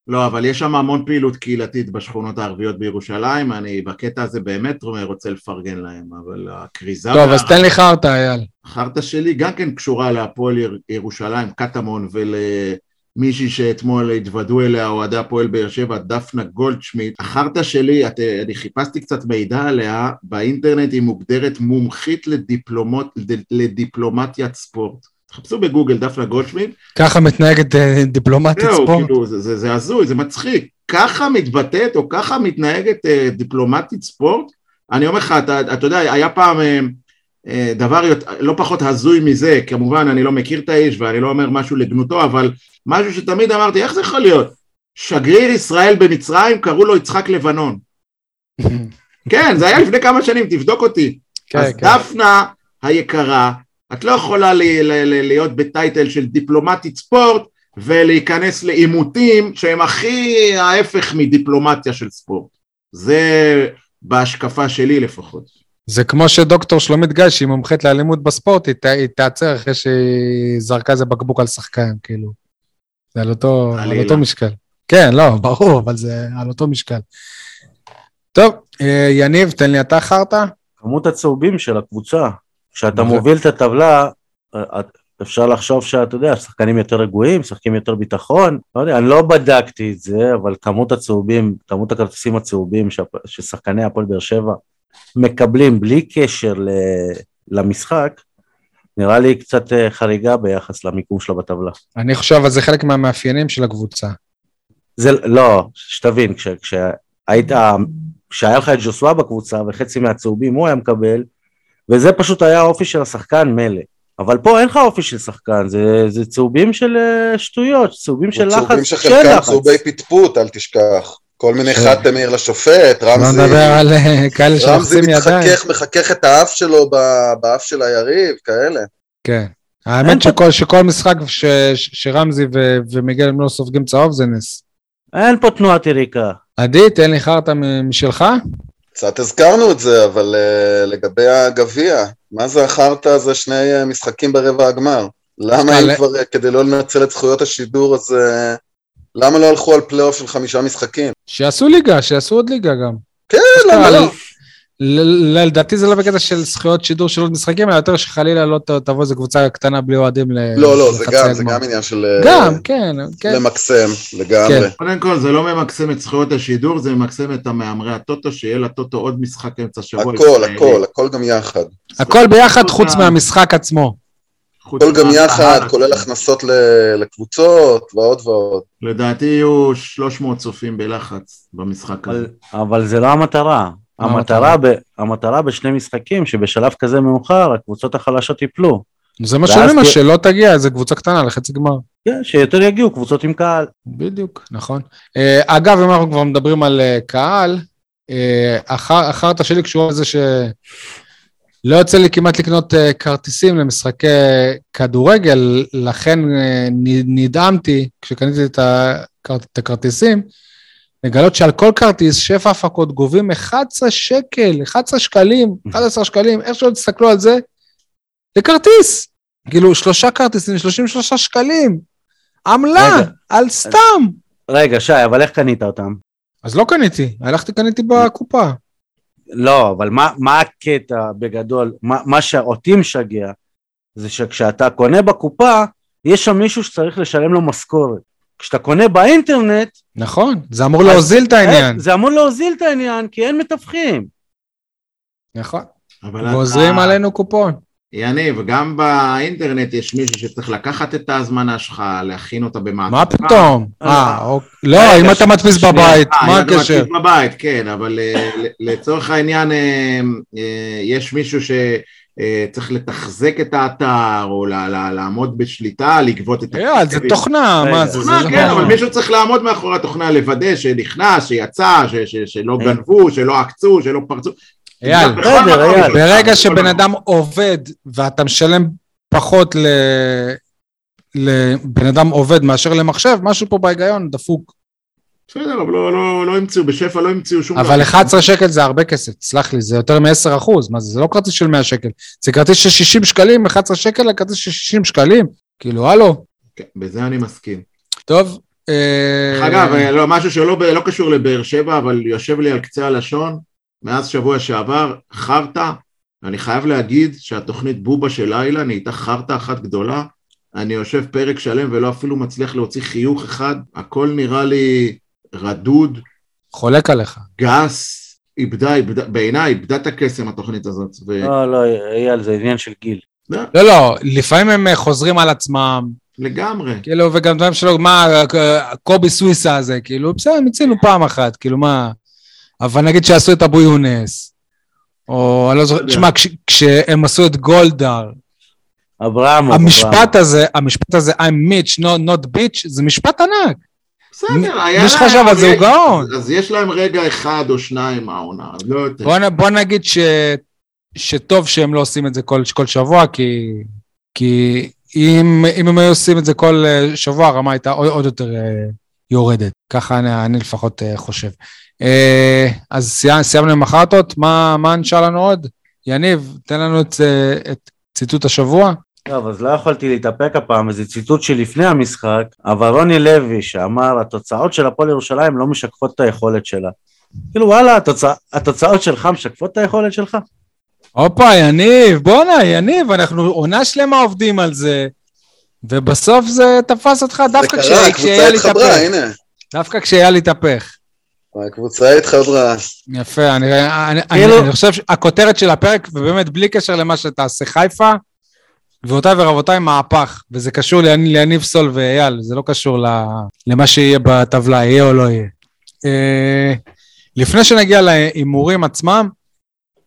C: לא, אבל יש שם המון פעילות קהילתית בשכונות הערביות בירושלים, אני בקטע הזה באמת רוצה לפרגן להם, אבל הכריזה...
A: טוב, אז תן לי חרטא, אייל.
C: החרטא שלי גם כן קשורה להפועל יר- ירושלים, קטמון, ולמישהי שאתמול התוודו אליה, אוהדי הפועל באר שבע, דפנה גולדשמיט. החרטא שלי, את, אני חיפשתי קצת מידע עליה, באינטרנט היא מוגדרת מומחית לדיפלומות, לדיפלומטיית ספורט. תחפשו בגוגל דפנה גולדשמיט,
A: ככה מתנהגת אה, דיפלומטית
C: זהו,
A: ספורט.
C: כאילו, זה, זה, זה הזוי, זה מצחיק. ככה מתבטאת או ככה מתנהגת אה, דיפלומטית ספורט? אני אומר לך, אתה, אתה יודע, היה פעם אה, אה, דבר לא פחות הזוי מזה, כמובן אני לא מכיר את האיש ואני לא אומר משהו לגנותו, אבל משהו שתמיד אמרתי, איך זה יכול להיות? שגריר ישראל במצרים קראו לו יצחק לבנון. כן, זה היה לפני כמה שנים, תבדוק אותי.
A: כן,
C: אז
A: כן.
C: דפנה היקרה, את לא יכולה ל- ל- ל- להיות בטייטל של דיפלומטית ספורט ולהיכנס לעימותים שהם הכי ההפך מדיפלומטיה של ספורט. זה בהשקפה שלי לפחות.
A: זה כמו שדוקטור שלומית גיא, שהיא מומחית לאלימות בספורט, היא ת- היא תעצר אחרי שהיא זרקה איזה בקבוק על שחקן, כאילו. זה על אותו, על. אותו משקל. כן, לא, ברור, אבל זה על אותו משקל. טוב, אה, יניב, תן לי אתה חרטא.
B: כמות הצהובים של הקבוצה, כשאתה. מוביל את הטבלה, אה, אפשר לחשוב שאתה יודע, שחקנים יותר רגועים, משחקים יותר ביטחון, לא יודע, אני לא בדקתי את זה, אבל כמות הצהובים, כמות הכרטיסים הצהובים ששחקני הפועל באר שבע מקבלים בלי קשר ל- למשחק, נראה לי קצת אה, חריגה ביחס למיקום שלה בטבלה.
A: אני חושב, אבל זה חלק מהמאפיינים של הקבוצה.
B: זה לא, שתבין, כש, כשהיית, כשהיה לך את ג'וסווה בקבוצה וחצי מהצהובים הוא היה מקבל, וזה פשוט היה האופי של השחקן מילא. אבל פה אין לך אופי של שחקן, זה, זה צהובים של אה, שטויות, צהובים של לחץ,
D: צהובים
B: של
D: שחלקם
B: לחץ.
D: צהובי פטפוט, אל תשכח. כל מיני
A: כן.
D: חתמיר לשופט,
A: לא
D: רמזי,
A: נדבר על אה, כאלה
D: רמזי
A: שלוחצים ידיים.
D: מתחכך, מחכך את האף שלו ב- באף של היריב, כאלה.
A: כן. האמת שכל, שכל משחק ש, ש, שרמזי ו, ומיגל הם לא סופגים צהוב זה נס.
B: אין פה תנועת יריקה.
A: עדי, תן לי חרטא מ- משלך.
D: קצת הזכרנו את זה, אבל uh, לגבי הגביע, מה זה החרטא הזה שני uh, משחקים ברבע הגמר? למה אם כבר, uh, כדי לא לנצל את זכויות השידור, אז uh, למה לא הלכו על פלייאוף של חמישה משחקים?
A: שיעשו ליגה, שיעשו עוד ליגה גם.
D: כן, למה לא?
A: ל- לדעתי זה לא בקטע של זכויות שידור של עוד משחקים, אלא יותר שחלילה לא תבוא איזה קבוצה קטנה בלי אוהדים ל-
D: לא, לא, זה
A: לחצי
D: גם, זה
A: הגמר.
D: גם עניין של...
A: גם, כן, כן.
D: למקסם, לגמרי.
A: כן.
C: קודם כל, זה לא ממקסם את זכויות השידור, זה ממקסם את המהמרי הטוטו, שיהיה לטוטו עוד משחק אמצע שבוע.
D: הכל,
C: ישראלי.
D: הכל, הכל גם יחד.
A: הכל ביחד חוץ מהמשחק עצמו.
D: הכל גם יחד, כולל הכנסות לקבוצות ועוד ועוד.
C: לדעתי יהיו 300 צופים בלחץ במשחק הזה.
B: אבל, אבל זה לא המטרה. המטרה, ב, המטרה בשני משחקים, שבשלב כזה מאוחר הקבוצות החלשות ייפלו.
A: זה מה שאומרים,
B: תהיה-
A: שלא תגיע איזה קבוצה קטנה לחצי גמר.
B: כן, שיותר יגיעו קבוצות עם קהל.
A: בדיוק, נכון. אה, אגב, אם אנחנו כבר מדברים על אה, קהל, אה, החר- החרטא שלי קשורה לזה שלא יוצא לי כמעט לקנות אה, כרטיסים למשחקי כדורגל, לכן אה, נדהמתי כשקניתי את הכרטיסים, לגלות שעל כל כרטיס שפע הפקות גובים 11 שקל, 11 שקלים, 11 שקלים, איך שלא תסתכלו על זה, זה כרטיס. כאילו, שלושה כרטיסים, 33 שקלים. עמלה,
B: רגע.
A: על סתם.
B: רגע, שי, אבל איך קנית אותם?
A: אז לא קניתי, הלכתי קניתי בקופה.
B: לא, אבל מה, מה הקטע בגדול, מה, מה שאותי משגע, זה שכשאתה קונה בקופה, יש שם מישהו שצריך לשלם לו משכורת. כשאתה קונה באינטרנט,
A: נכון, זה אמור להוזיל את העניין.
B: אה, זה אמור להוזיל את העניין, כי אין מתווכים.
A: נכון,
C: אבל
A: גוזרים
C: אתה-
A: עלינו קופון.
C: יניב, גם באינטרנט יש מישהו שצריך לקחת את ההזמנה שלך, להכין אותה במעטפה.
A: מה פתאום?
B: אה,
A: אה, אוקיי. לא, אם אתה
C: ש-
A: מדפיס בבית,
C: אה,
A: מה
C: אתה
A: הקשר?
C: מדפיס בבית, כן, אבל לצורך העניין יש מישהו שצריך לתחזק את האתר, או לעמוד בשליטה, לגבות את
A: יאללה, זה תוכנה. מה זה? זה
C: תוכנה,
A: לא-
C: כן, אבל מישהו צריך לעמוד מאחורי התוכנה, לוודא שנכנס, שיצא, ש- ש- שלא
B: אה.
C: גנבו, שלא עקצו, שלא פרצו.
A: אייל, ברגע שבן. אדם עובד ואתה משלם פחות ל- לבן אדם עובד מאשר למחשב, משהו פה בהיגיון דפוק.
C: בסדר, אבל לא- לא לא המציאו, בשפע לא המציאו שום
A: אבל 11 שקל זה הרבה כסף, סלח לי, זה יותר מ-10 אחוז, מה זה? זה לא כרטיס של 100 שקל, זה כרטיס של 60 שקלים, 11 שקל לכרטיס של 60 שקלים, כאילו, הלו,
C: כן, בזה אני מסכים.
A: טוב. אה,
C: אגב, אה, לא, משהו שלא לא קשור לבאר שבע, אבל יושב לי על קצה הלשון, מאז שבוע שעבר, חרטא, אני חייב להגיד שהתוכנית בובה של לילה נהייתה חרטא אחת גדולה. אני יושב פרק שלם ולא אפילו מצליח להוציא חיוך אחד, הכל נראה לי רדוד,
A: חולק עליך.
C: גס, איבדה, איבדה, בעיניי איבדה את הקסם התוכנית הזאת. ו...
B: לא, לא, אייל, זה עניין של גיל.
C: לא,
A: לא, לא, לפעמים הם אה, חוזרים על עצמם,
C: לגמרי.
A: כאילו, וגם דברים שלו, מה, אה, קובי סוויסה הזה, כאילו, בסדר, מיצינו פעם אחת, כאילו, מה, אבל נגיד שעשו את אבו יונס, או, אני לא זוכר. תשמע, כש- כשהם עשו את גולדהר,
B: אברמוב.
A: המשפט הזה, המשפט הזה, I'm Mitch, not, not bitch, זה משפט ענק.
C: בסדר, היה
A: מי שחשב על זה הוא גאון.
C: אז יש להם רגע אחד או שניים מהעונה, לא יותר.
A: בוא, בוא נגיד ש, שטוב שהם לא עושים את זה כל, כל שבוע, כי, כי אם, אם הם היו עושים את זה כל אה, שבוע, הרמה הייתה עוד, עוד יותר אה, יורדת. ככה אני, אני לפחות אה, חושב. אז סיימ, סיימנו עם החרטות, מה, מה נשאר לנו עוד? יניב, תן לנו את, את ציטוט השבוע.
B: טוב, אז לא יכולתי להתאפק הפעם, וזה ציטוט שלפני המשחק, אבל רוני לוי שאמר, התוצאות של הפועל ירושלים לא משקפות את היכולת שלה. כאילו וואלה, התוצא, התוצאות שלך משקפות את היכולת שלך?
A: הופה, יניב, בואנה, יניב, אנחנו עונה שלמה עובדים על זה, ובסוף זה תפס אותך
D: זה
A: דווקא
D: קרה,
A: כשה-
D: הקבוצה
A: כשאייל
D: התחברה,
A: התהפך.
D: הנה.
A: דווקא כשאייל התהפך.
D: הקבוצה התחברה.
A: יפה, אני, אני,
B: כאילו-
A: אני, אני חושב שהכותרת של הפרק, ובאמת בלי קשר למה שתעשה חיפה, גבירותיי ורבותיי, מהפך, וזה קשור ליניב, סול ואייל, זה לא קשור ל, למה שיהיה בטבלה, יהיה או לא יהיה. אה, לפני שנגיע להימורים עצמם,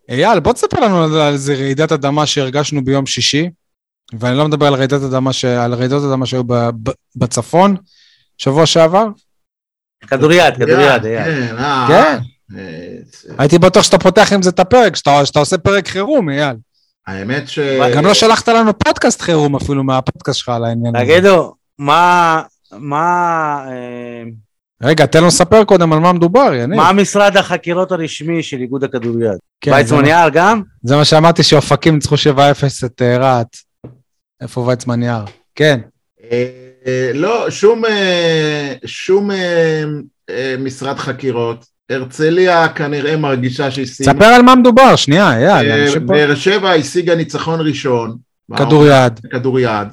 A: אייל, בוא תספר לנו על איזה רעידת אדמה שהרגשנו ביום שישי, ואני לא מדבר על רעידת אדמה, ש... על רעידות אדמה שהיו. בצפון, שבוע שעבר.
B: כדוריד, כדוריד, אייל.
C: כן, אה,
A: כן.
C: אה,
A: הייתי בטוח שאתה פותח עם זה את הפרק, שאתה, שאתה עושה פרק חירום, אייל.
C: האמת ש...
A: גם לא שלחת לנו פודקאסט חירום אפילו מהפודקאסט שלך על העניין הזה.
B: תגידו, מה, מה, אה,
A: רגע, תן לו לספר קודם על מה מדובר, יניב.
B: מה משרד החקירות הרשמי של איגוד הכדוריד?
A: כן,
B: ויצמן יער גם?
A: זה מה שאמרתי, שאופקים ניצחו 7-0 את אה, רהט. איפה ויצמן יער? כן.
C: אה, אה, לא, שום, אה, שום אה, אה, משרד חקירות. הרצליה כנראה מרגישה שהיא סיימה.
A: ספר על מה מדובר, שנייה, אייל,
C: אה. באר שבע השיגה ניצחון ראשון.
A: כדוריד.
C: כדוריד,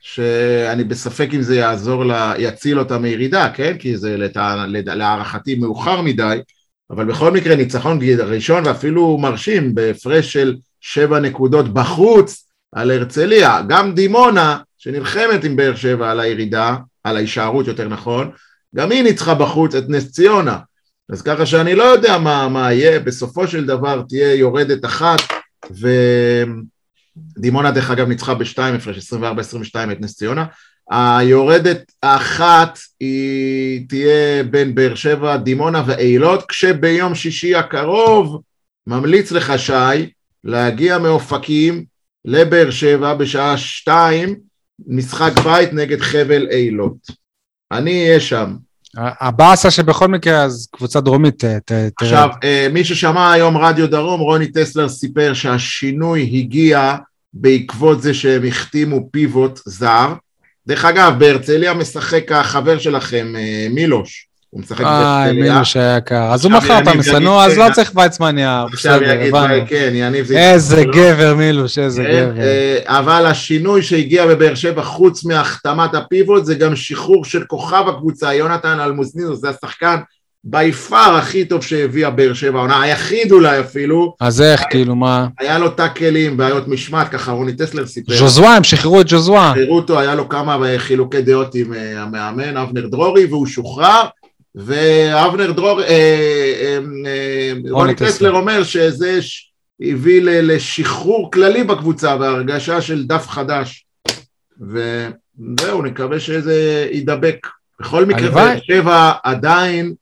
C: שאני בספק אם זה יעזור לה, יציל אותה מירידה, כן? כי זה לטע, להערכתי מאוחר מדי, אבל בכל מקרה ניצחון ראשון ואפילו מרשים בהפרש של שבע נקודות בחוץ על הרצליה. גם דימונה, שנלחמת עם באר שבע על הירידה, על ההישארות יותר נכון, גם היא ניצחה בחוץ את נס ציונה. אז ככה שאני לא יודע מה, מה יהיה, בסופו של דבר תהיה יורדת אחת, ודימונה דרך אגב ניצחה בשתיים הפרש, 24-22 את נס ציונה. היורדת האחת היא תהיה בין באר שבע, דימונה ואילות, כשביום שישי הקרוב ממליץ לך שי להגיע מאופקים לבאר שבע בשעה שתיים, משחק בית נגד חבל אילות. אני אהיה שם.
A: הבאסה שבכל מקרה, אז קבוצה דרומית ת- ת- תרד.
C: עכשיו, אה, מי ששמע היום רדיו דרום, רוני טסלר סיפר שהשינוי הגיע בעקבות זה שהם החתימו פיבוט זר. דרך אגב, בהרצליה משחק החבר שלכם, אה, מילוש. הוא משחק בהרצליה.
A: מילוש היקר. אז הוא מכר את
C: יגיד,
A: אז לא
C: כן,
A: צריך ויצמן יער.
C: עכשיו יגיד,
A: הבנו.
C: כן, יניב זה...
A: איזה
C: לא.
A: גבר מילוש, איזה
C: כן,
A: גבר.
C: אה, אבל השינוי שהגיע בבאר שבע, חוץ מהחתמת הפיבוט, זה גם שחרור של כוכב הקבוצה, יונתן אלמוזנינו, זה השחקן בי פאר הכי טוב שהביאה באר שבע העונה, היחיד אולי אפילו,
A: אז איך, כאילו, מה?
C: היה לו טאקלים, בעיות משמעת, ככה רוני טסלר סיפר.
A: ז'וזווה, הם שחררו את ז'וזווה.
C: שחררו אותו, היה לו כמה חילוקי דעות עם אה, המאמן, אבנר דרורי, והוא שוחרר, ואבנר דרורי, אה, אה, אה, רוני
A: טסלר.
C: אומר שזה הביא לשחרור כללי בקבוצה והרגשה של דף חדש. וזהו, נקווה שזה יידבק. בכל מקרה. באר שבע עדיין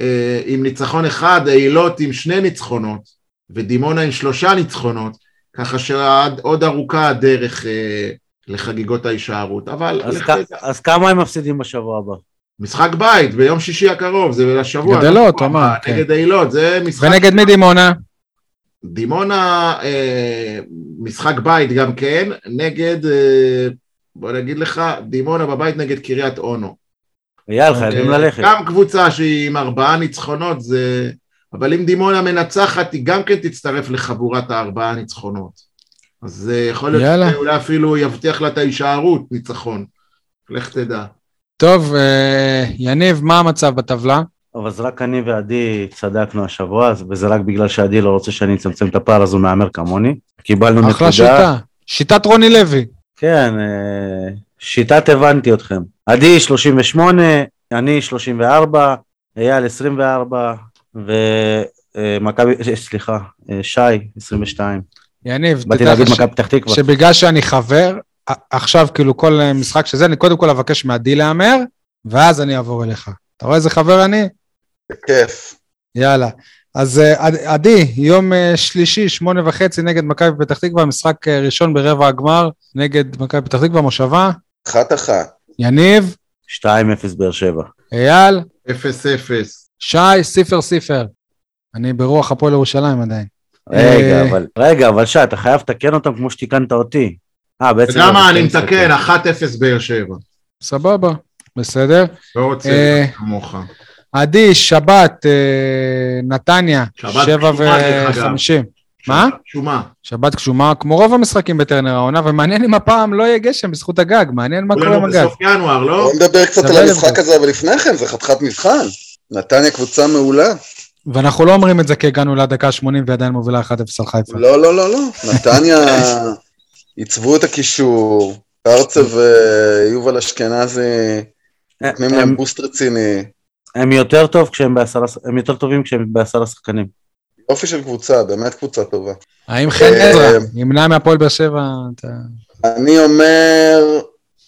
C: אה, עם ניצחון אחד, אילות עם שני ניצחונות, ודימונה עם שלושה ניצחונות, ככה שעוד ארוכה הדרך אה, לחגיגות ההישארות, אבל
B: אז
C: לך
B: כ-
C: תדע.
B: אז כמה הם מפסידים בשבוע הבא?
C: משחק בית ביום שישי הקרוב, זה לשבוע.
A: גדלות,
C: לא שבוע
A: אמר, כן.
C: נגד אילות, זה משחק...
A: ונגד מי דימונה?
C: דימונה, אה, משחק בית גם כן, נגד, אה, בוא נגיד לך, דימונה בבית נגד קריית אונו.
B: אייל, חייבים
C: אה,
B: ללכת.
C: גם קבוצה שהיא עם ארבעה ניצחונות, זה... אבל אם דימונה מנצחת, היא גם כן תצטרף לחבורת הארבעה ניצחונות. אז זה יכול להיות. שאולי אפילו יבטיח לה את ההישארות, ניצחון. לך תדע.
A: טוב, אה, יניב, מה המצב בטבלה?
B: אבל אז רק אני ועדי צדקנו השבוע, וזה רק בגלל שעדי לא רוצה שאני אצמצם את הפער, אז הוא מהמר כמוני. קיבלנו נקודה.
A: אחלה שיטה. שיטת רוני לוי.
B: כן, אה, שיטת הבנתי אתכם. עדי 38, אני 34, אייל 24, ומכבי, אה, סליחה, שי 22.
A: יניב, תדע לך. שבגלל שאני חבר, עכשיו כאילו כל אה, משחק שזה, אני קודם כל אבקש מעדי להמר, ואז אני אעבור אליך. אתה רואה איזה חבר אני?
D: בכיף.
A: יאללה. אז אה, עד- עדי, יום אה, שלישי, שמונה וחצי נגד מכבי פתח תקווה, משחק ראשון ברבע הגמר נגד מכבי פתח תקווה, מושבה.
D: אחת אחת.
A: יניב,
B: 2-0 באר שבע.
A: אייל,
C: אפס אפס.
A: שי, סיפר סיפר. אני ברוח הפועל ירושלים עדיין.
B: רגע, אבל, רגע, אבל שי, אתה חייב לתקן אותם כמו שתיקנת אותי. אה, בעצם...
C: אתה יודע מה,
B: זה
C: אני מתקן,
B: משחקים.
C: 1-0 באר שבע.
A: סבבה, בסדר.
C: לא רוצה
A: אה,
C: כמוך.
A: עדי, שבת, אה, נתניה, שבע
C: קשומה.
A: וחמישים. מה?
C: שומה.
A: שבת גשומה, כמו רוב המשחקים בטרנר העונה, ומעניין אם הפעם לא יהיה גשם בזכות הגג, מעניין מה קורה עם
C: כולנו
A: הגג.
C: בסוף ינואר, לא?
D: בוא נדבר קצת על המשחק. הזה, אבל לפני כן, זה חתיכת מבחן. נתניה קבוצה מעולה.
A: ואנחנו לא אומרים את זה כי הגענו לדקה ה-80 ועדיין מובילה 1-0 על חיפה.
D: לא, לא, לא, לא. נתניה עיצבו את הקישור, ארצה ויובל אשכנזי נותנים
B: הם-
D: להם בוסט רציני.
B: הם יותר טוב כשהם בעשרה, הם יותר טובים כשהם בעשרה שחקנים.
D: יופי של קבוצה, באמת קבוצה טובה.
A: האם חן
D: אה,
A: עזרא ימנע מהפועל באר שבע? אתה-
D: אני אומר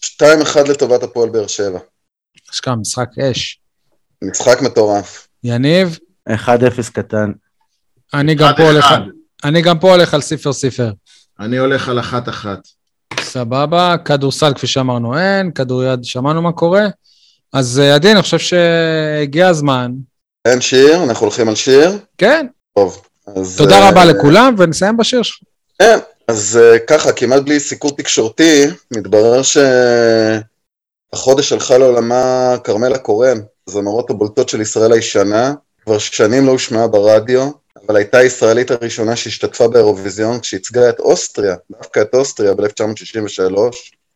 D: 2-1 לטובת הפועל באר שבע.
A: אשכרה, משחק אש.
D: משחק מטורף.
A: יניב,
B: 1-0 קטן.
A: אני גם
C: אחד
A: פה הולך-
C: אחד.
A: אני גם פה הולך על סיפר סיפר.
C: אני הולך על אחת אחת.
A: סבבה, כדורסל כפי שאמרנו אין, כדוריד שמענו מה קורה. אז אה, עדי, אני חושב שהגיע הזמן.
D: אין שיר, אנחנו הולכים על שיר.
A: כן,
D: טוב. אז,
A: תודה
D: אה,
A: רבה לכולם, ונסיים בשיר שלך.
D: כן, אז אה, ככה, כמעט בלי סיקור תקשורתי, מתברר שהחודש הלכה לעולמה כרמלה קורן, זמרות הבולטות של ישראל הישנה, כבר שנים לא הושמעה ברדיו, אבל הייתה הישראלית הראשונה שהשתתפה באירוויזיון כשייצגה את אוסטריה, דווקא את אוסטריה ב-1963.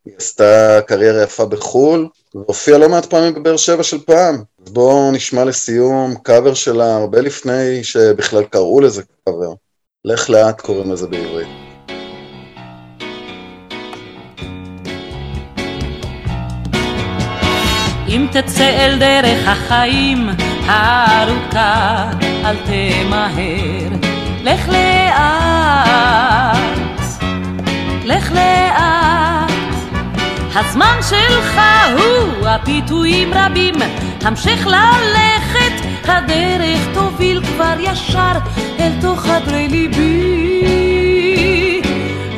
D: היא עשתה קריירה יפה בחו"ל, והופיעה לא מעט פעמים בבאר שבע של פעם. אז בואו נשמע לסיום קאבר שלה הרבה לפני שבכלל קראו לזה קאבר. לך לאט קוראים לזה בעברית.
G: אם תצא אל דרך החיים הארוכה, אל תמהר, לך לאט, לך לאט. הזמן שלך הוא הפיתויים רבים, המשך ללכת, הדרך תוביל כבר ישר אל תוך חדרי ליבי.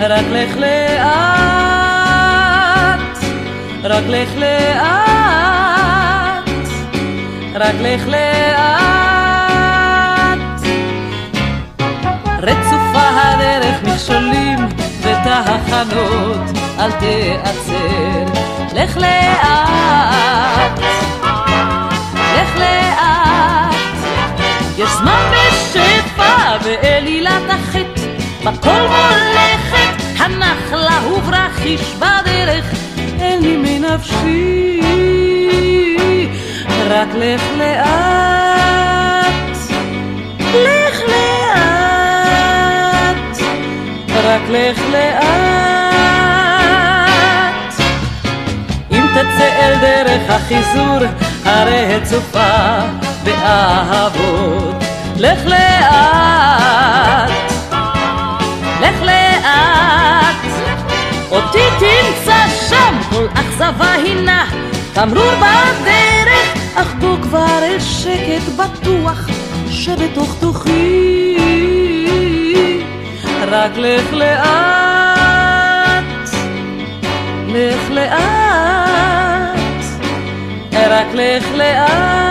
G: רק לך לאט, רק לך לאט, רק לך לאט. רצופה הדרך מכשולים ותחנות, אל תעצר, לך לאט, לך לאט. יש זמן בשפע באלילת החטא, בכל מולכת הנחלה וברחיש בדרך, אין לי מנפשי, רק לך לאט, לך לאט, רק לך לאט. אם תצא אל דרך החיזור הרצופה באהבות, לך לאט, לך לאט. אותי תמצא שם, כל אכזבה הינה תמרור בדרך, אך בוא כבר אל שקט בטוח שבתוך תוכי. רק לך לאט, לך לאט, רק לך לאט.